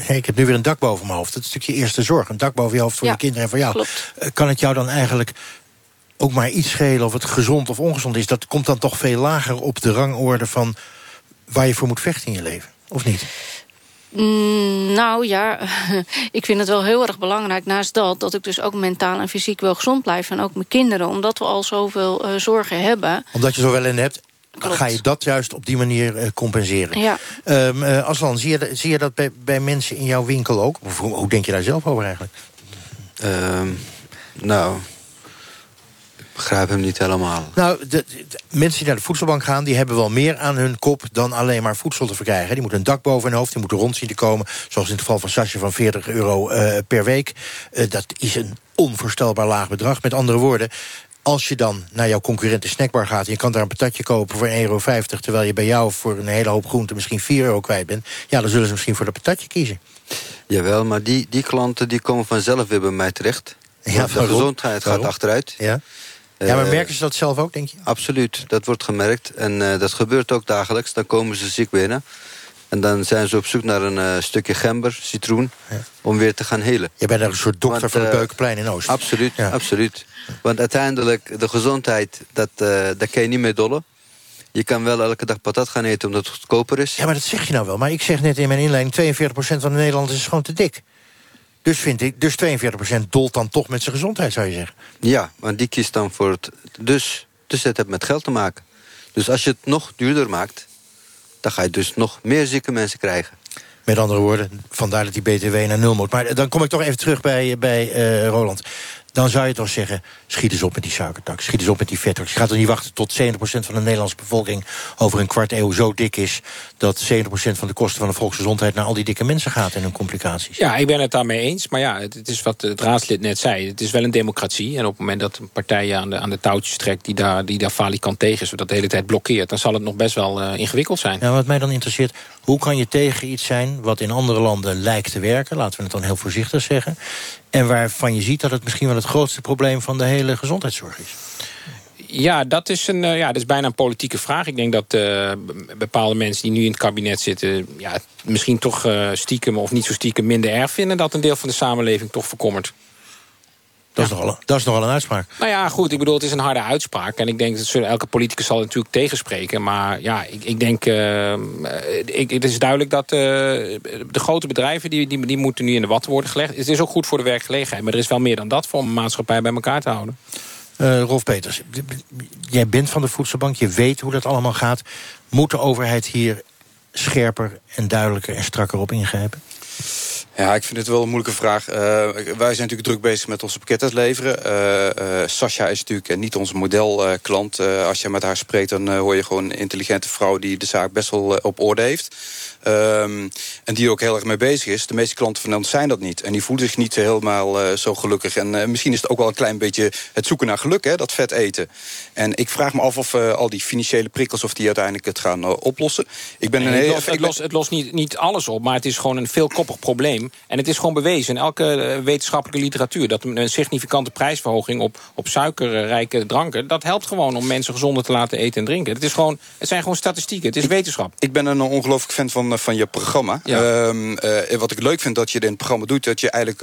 ik heb nu weer een dak boven mijn hoofd. Dat is natuurlijk je eerste zorg. Een dak boven je hoofd voor ja, je kinderen en voor jou. Klopt. Kan het jou dan eigenlijk ook maar iets schelen... of het gezond of ongezond is? Dat komt dan toch veel lager op de rangorde van... waar je voor moet vechten in je leven, of niet? Mm, nou ja, ik vind het wel heel erg belangrijk naast dat... dat ik dus ook mentaal en fysiek wel gezond blijf. En ook mijn kinderen, omdat we al zoveel uh, zorgen hebben. Omdat je zoveel in hebt, Klopt. ga je dat juist op die manier uh, compenseren. Ja. Um, uh, Aslan, zie je, zie je dat bij, bij mensen in jouw winkel ook? Of hoe, hoe denk je daar zelf over eigenlijk? Um, nou, begrijp hem niet helemaal. Nou, de, de, mensen die naar de voedselbank gaan... die hebben wel meer aan hun kop dan alleen maar voedsel te verkrijgen. Die moeten een dak boven hun hoofd, die moeten rond zien te komen. Zoals in het geval van Sasje van 40 euro uh, per week. Uh, dat is een onvoorstelbaar laag bedrag. Met andere woorden, als je dan naar jouw concurrent de snackbar gaat... en je kan daar een patatje kopen voor 1,50 euro... terwijl je bij jou voor een hele hoop groenten misschien 4 euro kwijt bent... ja, dan zullen ze misschien voor dat patatje kiezen. Jawel, maar die, die klanten die komen vanzelf weer bij mij terecht. Ja, de gezondheid gaat achteruit. Ja. Ja, maar merken ze dat zelf ook, denk je? Absoluut, dat wordt gemerkt. En uh, dat gebeurt ook dagelijks. Dan komen ze ziek binnen. En dan zijn ze op zoek naar een uh, stukje gember, citroen... Ja. om weer te gaan helen. Je bent een soort dokter Want, van het Beukenplein in Oost. Absoluut, ja. absoluut. Want uiteindelijk, de gezondheid, dat, uh, daar kan je niet mee dollen. Je kan wel elke dag patat gaan eten omdat het goedkoper is. Ja, maar dat zeg je nou wel. Maar ik zeg net in mijn inleiding... 42% van de Nederlanders is gewoon te dik. Dus vind ik, dus 42% dolt dan toch met zijn gezondheid, zou je zeggen. Ja, want die kiest dan voor het... Dus, dus het heeft met geld te maken. Dus als je het nog duurder maakt... dan ga je dus nog meer zieke mensen krijgen. Met andere woorden, vandaar dat die BTW naar nul moet. Maar dan kom ik toch even terug bij, bij uh, Roland. Dan zou je toch zeggen... schiet eens op met die suikertax, schiet eens op met die vettax. Je gaat er niet wachten tot 70% van de Nederlandse bevolking... over een kwart eeuw zo dik is... dat 70% van de kosten van de volksgezondheid... naar al die dikke mensen gaat en hun complicaties. Ja, ik ben het daarmee eens. Maar ja, het, het is wat het raadslid net zei. Het is wel een democratie. En op het moment dat een partij aan de, aan de touwtjes trekt... die daar, die daar falikant tegen is, dat de hele tijd blokkeert... dan zal het nog best wel eh, ingewikkeld zijn. Ja, wat mij dan interesseert, hoe kan je tegen iets zijn... wat in andere landen lijkt te werken, laten we het dan heel voorzichtig zeggen... en waarvan je ziet dat het misschien wel het grootste probleem... van de hele gezondheidszorg is? Ja, dat is, een, eh, ja, dat is bijna een politieke vraag. Ik denk dat eh, bepaalde mensen die nu in het kabinet zitten... Ja, misschien toch eh, stiekem of niet zo stiekem minder erg vinden... dat een deel van de samenleving toch verkommert. Dat, is nogal, dat is nogal een uitspraak. Nou ja, goed, ik bedoel, het is een harde uitspraak. En ik denk dat zullen- elke politicus zal natuurlijk tegenspreken. Maar ja, ik, ik denk... eh, ik, het is duidelijk dat eh, de grote bedrijven... Die, die, die moeten nu in de watten worden gelegd. Het is ook goed voor de werkgelegenheid. Maar er is wel meer dan dat voor om een maatschappij bij elkaar te houden. Eh, Rolf Peters, jij bent van de voedselbank, je weet hoe dat allemaal gaat. Moet de overheid hier scherper en duidelijker en strakker op ingrijpen? Ja, ik vind het wel een moeilijke vraag. Eh, wij zijn natuurlijk druk bezig met onze pakketten leveren. Eh, eh, Sascha is natuurlijk niet onze modelklant. Als je met haar spreekt, dan hoor je gewoon een intelligente vrouw... die de zaak best wel op orde heeft. Ehm, en die er ook heel erg mee bezig is. De meeste klanten van ons zijn dat niet. En die voelen zich niet helemaal eh, zo gelukkig. En eh, misschien is het ook wel een klein beetje het zoeken naar geluk, hè, dat vet eten. En ik vraag me af of eh, al die financiële prikkels... of die uiteindelijk het gaan oplossen. Ik ben Nee, een het heel... lost, het lost, het lost niet, niet alles op, maar het is gewoon een veelkoppig probleem. En het is gewoon bewezen in elke wetenschappelijke literatuur... dat een, een significante prijsverhoging op, op suikerrijke dranken... dat helpt gewoon om mensen gezonder te laten eten en drinken. Het, is gewoon, het zijn gewoon statistieken, het is wetenschap. Ik ben een ongelooflijk fan van, eh, van je programma. Ehm, eh, wat ik leuk vind dat je in het programma doet... dat je eigenlijk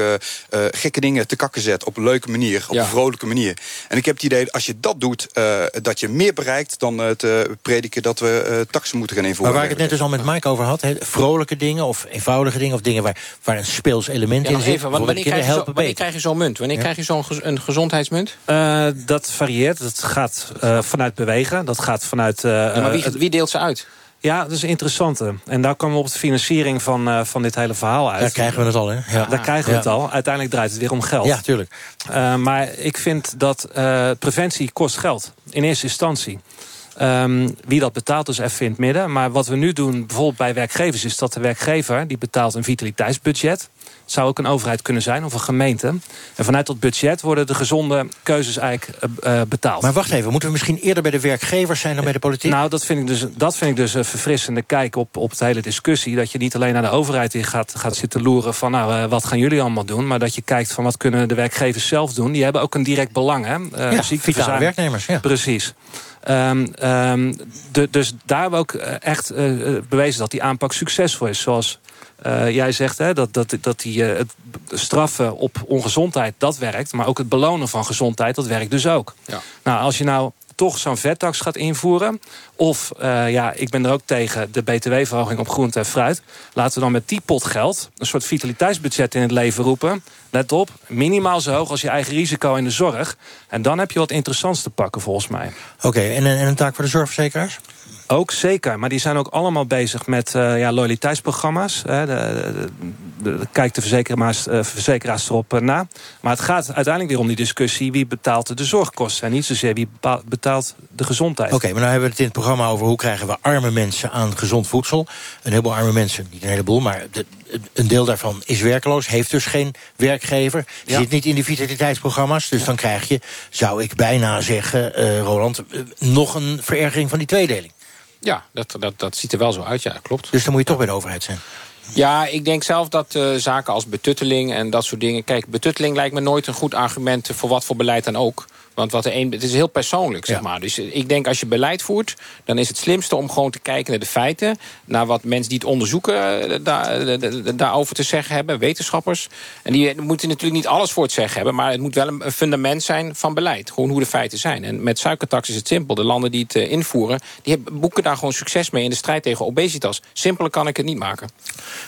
eh, gekke dingen te kakken zet op een leuke manier. Op Ja. een vrolijke manier. En ik heb het idee, als je dat doet... eh, dat je meer bereikt dan het prediken... dat we eh taxen moeten gaan Maar invoeren. waar ik het net dus al met Mike over had... He, vrolijke dingen of eenvoudige dingen... of dingen waar, waar een speels element Ja, in zit... even, want wanneer krijg, je zo, wanneer krijg je zo'n munt? Wanneer Ja. krijg je zo'n gez- een gezondheidsmunt? Eh, dat varieert. Dat gaat eh, vanuit bewegen. Dat gaat vanuit... eh, Ja, maar wie, wie deelt ze uit? Ja, dat is een interessante. En daar komen we op de financiering van, eh, van dit hele verhaal uit. Daar krijgen we het al, hè? Ja. Daar krijgen we het al. Uiteindelijk draait het weer om geld. Ja, tuurlijk. Eh, maar ik vind dat eh, preventie kost geld. In eerste instantie. Ehm, wie dat betaalt is even in het midden. Maar wat we nu doen, bijvoorbeeld bij werkgevers... is dat de werkgever die betaalt een vitaliteitsbudget. Het zou ook een overheid kunnen zijn of een gemeente. En vanuit dat budget worden de gezonde keuzes eigenlijk eh, eh, betaald. Maar wacht even, moeten we misschien eerder bij de werkgevers zijn dan bij de politiek? Nou, dat vind ik dus, dat vind ik dus een verfrissende kijk op, op de hele discussie. Dat je niet alleen naar de overheid in gaat, gaat zitten loeren van... nou, eh, wat gaan jullie allemaal doen? Maar dat je kijkt van wat kunnen de werkgevers zelf doen. Die hebben ook een direct belang, hè? Eh, Ja, vitale werknemers, ja. Precies. Ehm, ehm, de, dus daar hebben we ook echt eh, bewezen dat die aanpak succesvol is. Zoals eh, jij zegt, hè, dat, dat, dat die, eh, het straffen op ongezondheid, dat werkt. Maar ook het belonen van gezondheid, dat werkt dus ook. Ja. Nou, als je nou toch zo'n vettax gaat invoeren... of, eh, ja, ik ben er ook tegen, de btw-verhoging op groente en fruit... laten we dan met die pot geld een soort vitaliteitsbudget in het leven roepen. Let op, minimaal zo hoog als je eigen risico in de zorg. En dan heb je wat interessants te pakken, volgens mij. Oké, en, en een taak voor de zorgverzekeraars? Ook zeker, maar die zijn ook allemaal bezig met eh, ja, loyaliteitsprogramma's. Hè. De, de, de- de- kijkt de verzekeraars, eh, verzekeraars erop eh, na. Maar het gaat uiteindelijk weer om die discussie... wie betaalt de zorgkosten en niet zozeer wie betaalt de gezondheid. Oké, maar nou hebben we het in het programma over... hoe krijgen we arme mensen aan gezond voedsel. Een heleboel arme mensen, niet een heleboel... maar de- een deel daarvan is werkloos, heeft dus geen werkgever... Ja. zit niet in die vitaliteitsprogramma's. Dus dan krijg je, zou ik bijna zeggen, Roland... nog een verergering van die tweedeling. Ja, dat, dat, dat ziet er wel zo uit, ja, klopt. Dus dan moet je toch bij de overheid zijn. Ja, ik denk zelf dat eh, zaken als betutteling en dat soort dingen... Kijk, betutteling lijkt me nooit een goed argument voor wat voor beleid dan ook. Want wat de een, het is heel persoonlijk, zeg maar. Dus ik denk als je beleid voert, dan is het slimste om gewoon te kijken naar de feiten. Naar wat mensen die het onderzoeken eh, daar, eh, da- da- daarover te zeggen hebben, wetenschappers. En die eh, moeten natuurlijk niet alles voor het zeggen hebben, maar het moet wel een fundament zijn van beleid. Gewoon hoe de feiten zijn. En met suikertax is het simpel. De landen die het invoeren, die hebben, boeken daar gewoon succes mee in de strijd tegen obesitas. Simpeler kan ik het niet maken.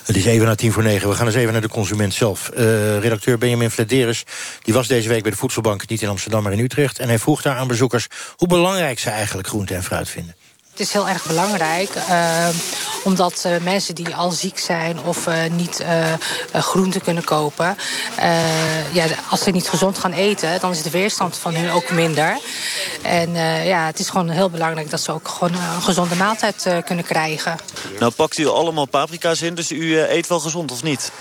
Het is even na tien voor negen. We gaan eens even naar de consument zelf. Redacteur Benjamin Flederis die was deze week bij de Voedselbank... niet in Amsterdam, maar in Utrecht. En hij vroeg daar aan bezoekers hoe belangrijk ze eigenlijk groente en fruit vinden. het is heel erg belangrijk. eh, omdat eh, mensen die al ziek zijn of eh, niet groenten kunnen kopen... eh, ja, als ze niet gezond gaan eten, dan is de weerstand van hun ook minder. En eh, ja, het is gewoon heel belangrijk dat ze ook gewoon een gezonde maaltijd eh, kunnen krijgen. Nou pakt u allemaal paprika's in, dus u eet wel gezond of niet?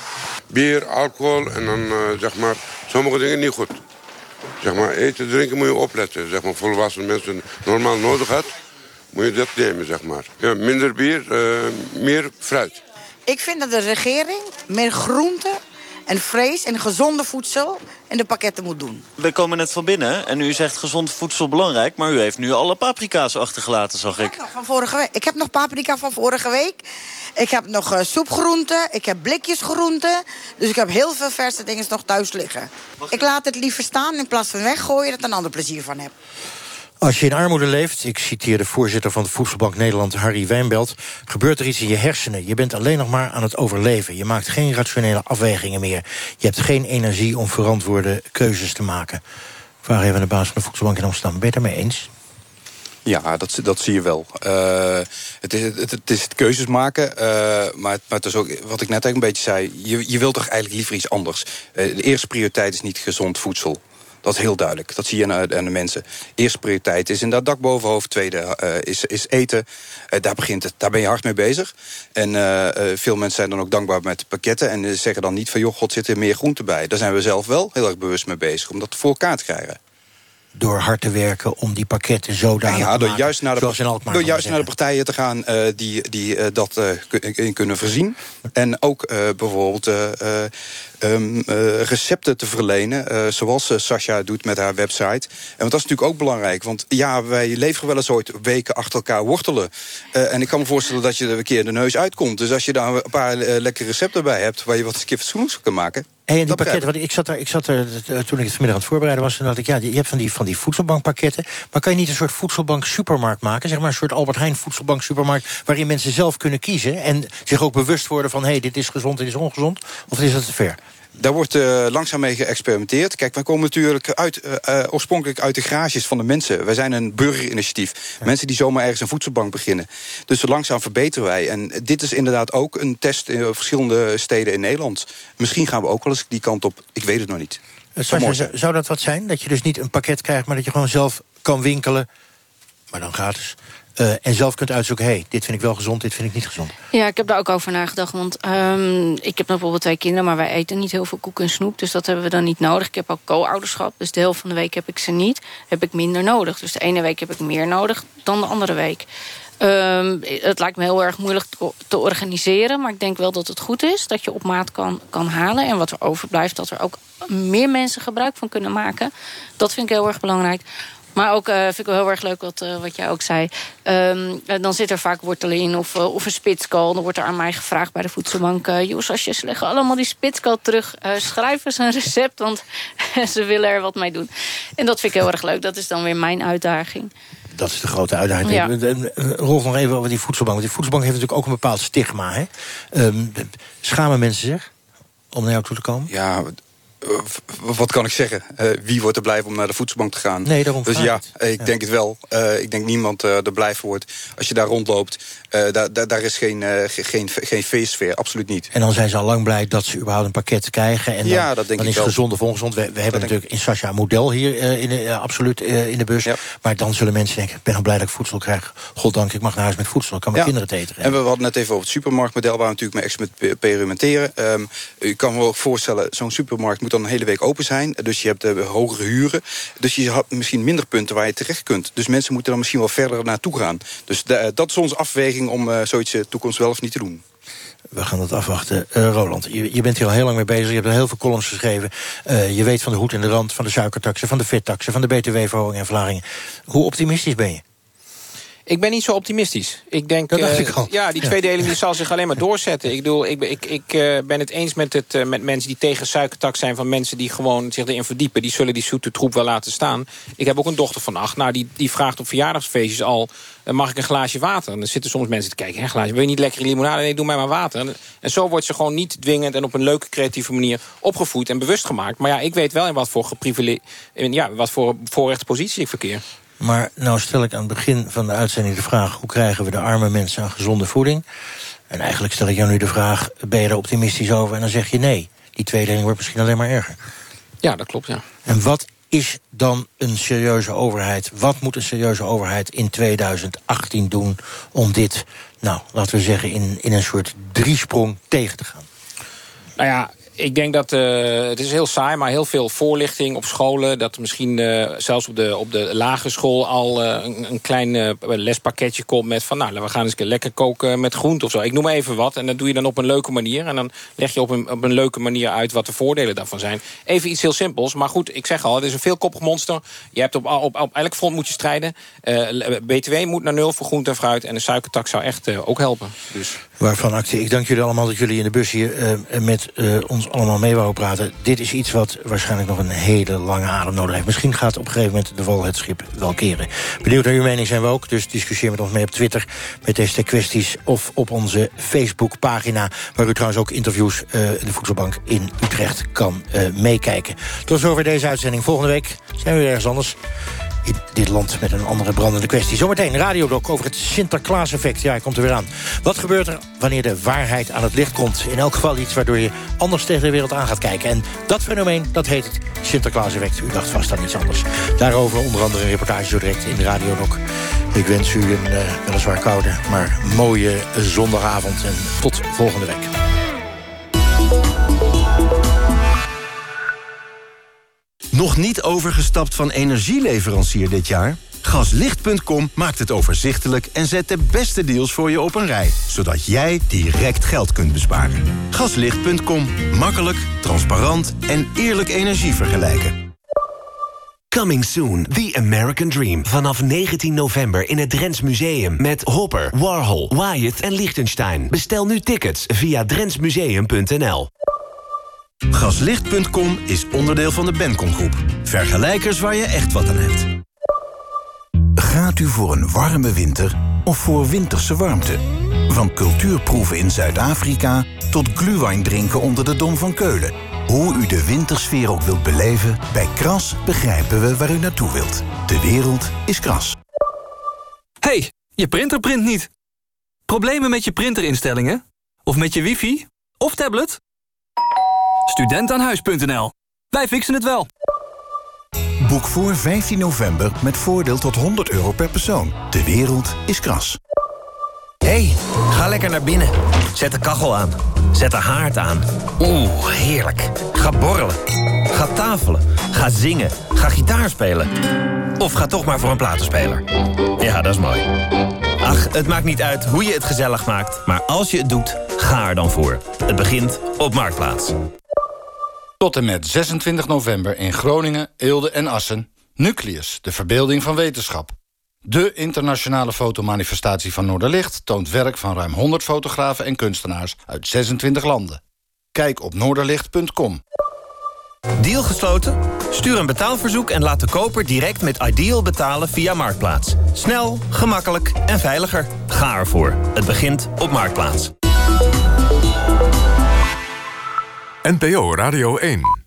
Bier, alcohol en dan eh, zeg maar sommige dingen niet goed. Zeg maar eten, drinken moet je opletten. Zeg maar volwassen mensen normaal nodig had, moet je dat nemen zeg maar. Ja, minder bier, eh, meer fruit. Ik vind dat de regering meer groente en vlees en gezonde voedsel in de pakketten moet doen. We komen net van binnen en u zegt gezond voedsel belangrijk... maar u heeft nu alle paprika's achtergelaten, zag ik. Van vorige week. Ik heb nog paprika van vorige week. Ik heb nog eh, soepgroenten. Ik heb blikjes groenten. Dus ik heb heel veel verse dingen nog thuis liggen. Ik laat het liever staan in plaats van weggooien... dat ik een ander plezier van heb. Als je in armoede leeft, ik citeer de voorzitter van de Voedselbank Nederland, Harry Wijnbelt, gebeurt er iets in je hersenen. Je bent alleen nog maar aan het overleven. Je maakt geen rationele afwegingen meer. Je hebt geen energie om verantwoorde keuzes te maken. Ik vraag even aan de baas van de Voedselbank in Amsterdam. Ben je het daarmee eens? Ja, dat, dat zie je wel. Eh, het, is, het, het is het keuzes maken, eh, maar, maar het is ook, wat ik net eigenlijk een beetje zei... je, je wilt toch eigenlijk liever iets anders. Eh, de eerste prioriteit is niet gezond voedsel. Dat is heel duidelijk. Dat zie je aan, de mensen. Eerste prioriteit is inderdaad dak boven hoofd. Tweede is, is eten. Daar begint het. Daar ben je hard mee bezig. En veel mensen zijn dan ook dankbaar met pakketten. En zeggen dan niet van, joh, god, zit er meer groente bij. Daar zijn we zelf wel heel erg bewust mee bezig. Om dat voor elkaar te krijgen. Door hard te werken om die pakketten zodanig Ja, te door maken, juist naar de, zoals in Alkmaar door juist naar de partijen te gaan eh, die, die eh, dat eh, in kunnen voorzien. En ook bijvoorbeeld eh, eh, ehm, eh, recepten te verlenen. eh, zoals eh, Sascha doet met haar website. En want dat is natuurlijk ook belangrijk. Want ja, wij leveren wel eens ooit weken achter elkaar wortelen. En ik kan me voorstellen dat je er een keer de neus uitkomt. Dus als je daar een paar lekkere recepten bij hebt... waar je wat fatsoenlijks kan maken... Hey, en die pakketten, want ik zat, er, ik zat er toen ik het vanmiddag aan het voorbereiden was, toen dacht ik, ja, je hebt van die, van die voedselbankpakketten, maar kan je niet een soort voedselbank supermarkt maken, zeg maar een soort Albert Heijn voedselbank supermarkt, waarin mensen zelf kunnen kiezen en zich ook bewust worden van, hé, hey, dit is gezond, dit is ongezond, of is dat te ver? Daar wordt eh, langzaam mee geëxperimenteerd. Kijk, wij komen natuurlijk uit, eh, eh, oorspronkelijk uit de garages van de mensen. Wij zijn een burgerinitiatief. Mensen die zomaar ergens een voedselbank beginnen. Dus zo langzaam verbeteren wij. En dit is inderdaad ook een test in verschillende steden in Nederland. Misschien gaan we ook wel eens die kant op. Ik weet het nog niet. Zou dat wat zijn? Dat je dus niet een pakket krijgt, maar dat je gewoon zelf kan winkelen, maar dan gratis, eh, en zelf kunt uitzoeken, hé, hey, dit vind ik wel gezond, dit vind ik niet gezond. Ja, ik heb daar ook over nagedacht. Want ehm, ik heb bijvoorbeeld twee kinderen, maar wij eten niet heel veel koek en snoep. Dus dat hebben we dan niet nodig. Ik heb ook co-ouderschap. Dus de helft van de week heb ik ze niet. Heb ik minder nodig. Dus de ene week heb ik meer nodig dan de andere week. Ehm, het lijkt me heel erg moeilijk te, organiseren. Maar ik denk wel dat het goed is dat je op maat kan, kan halen. En wat er overblijft, dat er ook meer mensen gebruik van kunnen maken. Dat vind ik heel erg belangrijk. Maar ook eh, vind ik wel heel erg leuk wat, eh, wat jij ook zei. Ehm, eh, dan zit er vaak wortelen in of, of een spitskool. Dan wordt er aan mij gevraagd bij de voedselbank... Uh, Jos, als je ze leggen allemaal die spitskool terug. eh schrijf eens een recept, want ze willen er wat mee doen. En dat vind ik heel erg leuk. Dat is dan weer mijn uitdaging. Dat is de grote uitdaging. Ja. Rolf, nog even over die voedselbank. Want die voedselbank heeft natuurlijk ook een bepaald stigma. Hè? Ehm, schamen mensen zich om naar jou toe te komen? Ja, wat kan ik zeggen? Eh, wie wordt er blij om naar de voedselbank te gaan? Nee, daarom Dus ja, ik het. ik Ja. denk het wel. Eh, ik denk niemand eh, er blij voor wordt. Als je daar rondloopt, eh, daar, daar, daar is geen, eh, ge- geen, geen feestsfeer. Absoluut niet. En dan zijn ze al lang blij dat ze überhaupt een pakket krijgen. En dan, Ja, dat denk dan ik is wel. gezond of ongezond. We, we hebben natuurlijk in Sascha een model hier eh, in eh, absoluut eh, in de bus. Maar dan zullen mensen denken, ik ben al blij dat ik voedsel krijg. Goddank, ik mag naar huis met voedsel. Ik kan mijn kinderen het eten. En we hadden net even over het supermarktmodel... waar we natuurlijk mee experimenteren. Ehm u kan me ook voorstellen, zo'n supermarkt dan een hele week open zijn. Dus je hebt eh, hogere huren. Dus je had misschien minder punten waar je terecht kunt. Dus mensen moeten dan misschien wel verder naartoe gaan. Dus da- dat is onze afweging om eh, zoiets de toekomst wel of niet te doen. We gaan dat afwachten. Eh, Roland, je, bent hier al heel lang mee bezig. Je hebt er heel veel columns geschreven. Eh, je weet van de hoed en de rand, van de suikertaxen... van de vettaxen, van de btw-verhoging en verlagingen. Hoe optimistisch ben je? Ik ben niet zo optimistisch. Ik denk, Dat dacht eh, ik al. ja, die tweedeling die zal zich alleen maar doorzetten. Ik, bedoel, ik, ben- ik, ik eh, ben het eens met, het, eh, met mensen die tegen suikertax zijn... van mensen die gewoon zich erin verdiepen. Die zullen die zoete troep wel laten staan. Ik heb ook een dochter van acht. Nou, die, die vraagt op verjaardagsfeestjes al... mag ik een glaasje water? En dan zitten soms mensen te kijken... Hè, glaasje, wil je niet lekkere limonade? Nee, doe mij maar water. En, en zo wordt ze gewoon niet dwingend... en op een leuke, creatieve manier opgevoed en bewust gemaakt. Maar ja, ik weet wel in wat voor, ja, wat voor voorrechtspositie ik verkeer. Maar nou stel ik aan het begin van de uitzending de vraag... hoe krijgen we de arme mensen aan gezonde voeding? En eigenlijk stel ik jou nu de vraag, ben je er optimistisch over? En dan zeg je nee, die tweedeling wordt misschien alleen maar erger. Ja, dat klopt, ja. En wat is dan een serieuze overheid? Wat moet een serieuze overheid in 2018 doen... om dit, nou, laten we zeggen, in, in een soort driesprong tegen te gaan? Nou ja, ik denk dat uh, het is heel saai, maar heel veel voorlichting op scholen. Dat misschien uh, zelfs op de, op de lagere school al uh, een, een, klein lespakketje komt met van nou, we gaan eens lekker koken met groente of zo. Ik noem even wat. En dat doe je dan op een leuke manier. En dan leg je op een, op een leuke manier uit wat de voordelen daarvan zijn. Even iets heel simpels. Maar goed, ik zeg al, het is een veelkoppig monster. Je hebt op, op, op elk front moet je strijden. BTW moet naar nul voor groente en fruit. En de suikertax zou echt ook helpen. Dus. Waarvan actie. Ik dank jullie allemaal dat jullie in de bus hier met ons allemaal mee wou praten. Dit is iets wat waarschijnlijk nog een hele lange adem nodig heeft. Misschien gaat op een gegeven moment de wal het schip wel keren. Benieuwd naar uw mening zijn we ook, dus discussieer met ons mee op Twitter... met deze kwesties of op onze Facebookpagina... waar u trouwens ook interviews uh, de Voedselbank in Utrecht kan uh, meekijken. Tot zover deze uitzending. Volgende week zijn we weer ergens anders in dit land met een andere brandende kwestie. Zometeen radiodok over het Sinterklaas-effect. Ja, hij komt er weer aan. Wat gebeurt er wanneer de waarheid aan het licht komt? In elk geval iets waardoor je anders tegen de wereld aan gaat kijken. En dat fenomeen, dat heet het Sinterklaas-effect. U dacht vast aan iets anders. Daarover onder andere een reportage zo direct in de radiodok. Ik wens u een uh, weliswaar koude, maar mooie zondagavond. En tot volgende week. Nog niet overgestapt van energieleverancier dit jaar? Gaslicht.com maakt het overzichtelijk en zet de beste deals voor je op een rij. Zodat jij direct geld kunt besparen. Gaslicht.com. Makkelijk, transparant en eerlijk energie vergelijken. Coming soon, The American Dream. Vanaf 19 november in het Drents Museum. Met Hopper, Warhol, Wyatt en Liechtenstein. Bestel nu tickets via drentsmuseum.nl. Gaslicht.com is onderdeel van de Bencom Groep. Vergelijkers waar je echt wat aan hebt. Gaat u voor een warme winter of voor winterse warmte? Van cultuurproeven in Zuid-Afrika tot glühwein drinken onder de Dom van Keulen. Hoe u de wintersfeer ook wilt beleven, bij Kras begrijpen we waar u naartoe wilt. De wereld is Kras. hey, je printer print niet. Problemen met je printerinstellingen? Of met je wifi? Of tablet? Studentaanhuis.nl. Wij fixen het wel. Boek voor 15 november met voordeel tot 100 euro per persoon. De wereld is kras. hey, ga lekker naar binnen. Zet de kachel aan. Zet de haard aan. Oeh, heerlijk. Ga borrelen. Ga tafelen. Ga zingen. Ga gitaar spelen. Of ga toch maar voor een platenspeler. Ja, dat is mooi. Ach, het maakt niet uit hoe je het gezellig maakt. Maar als je het doet, ga er dan voor. Het begint op Marktplaats. Tot en met 26 november in Groningen, Eelde en Assen... Nucleus, de verbeelding van wetenschap. De internationale fotomanifestatie van Noorderlicht... toont werk van ruim 100 fotografen en kunstenaars uit 26 landen. Kijk op noorderlicht.com. Deal gesloten? Stuur een betaalverzoek en laat de koper direct met Ideal betalen via Marktplaats. Snel, gemakkelijk en veiliger. Ga ervoor. Het begint op Marktplaats. NPO Radio 1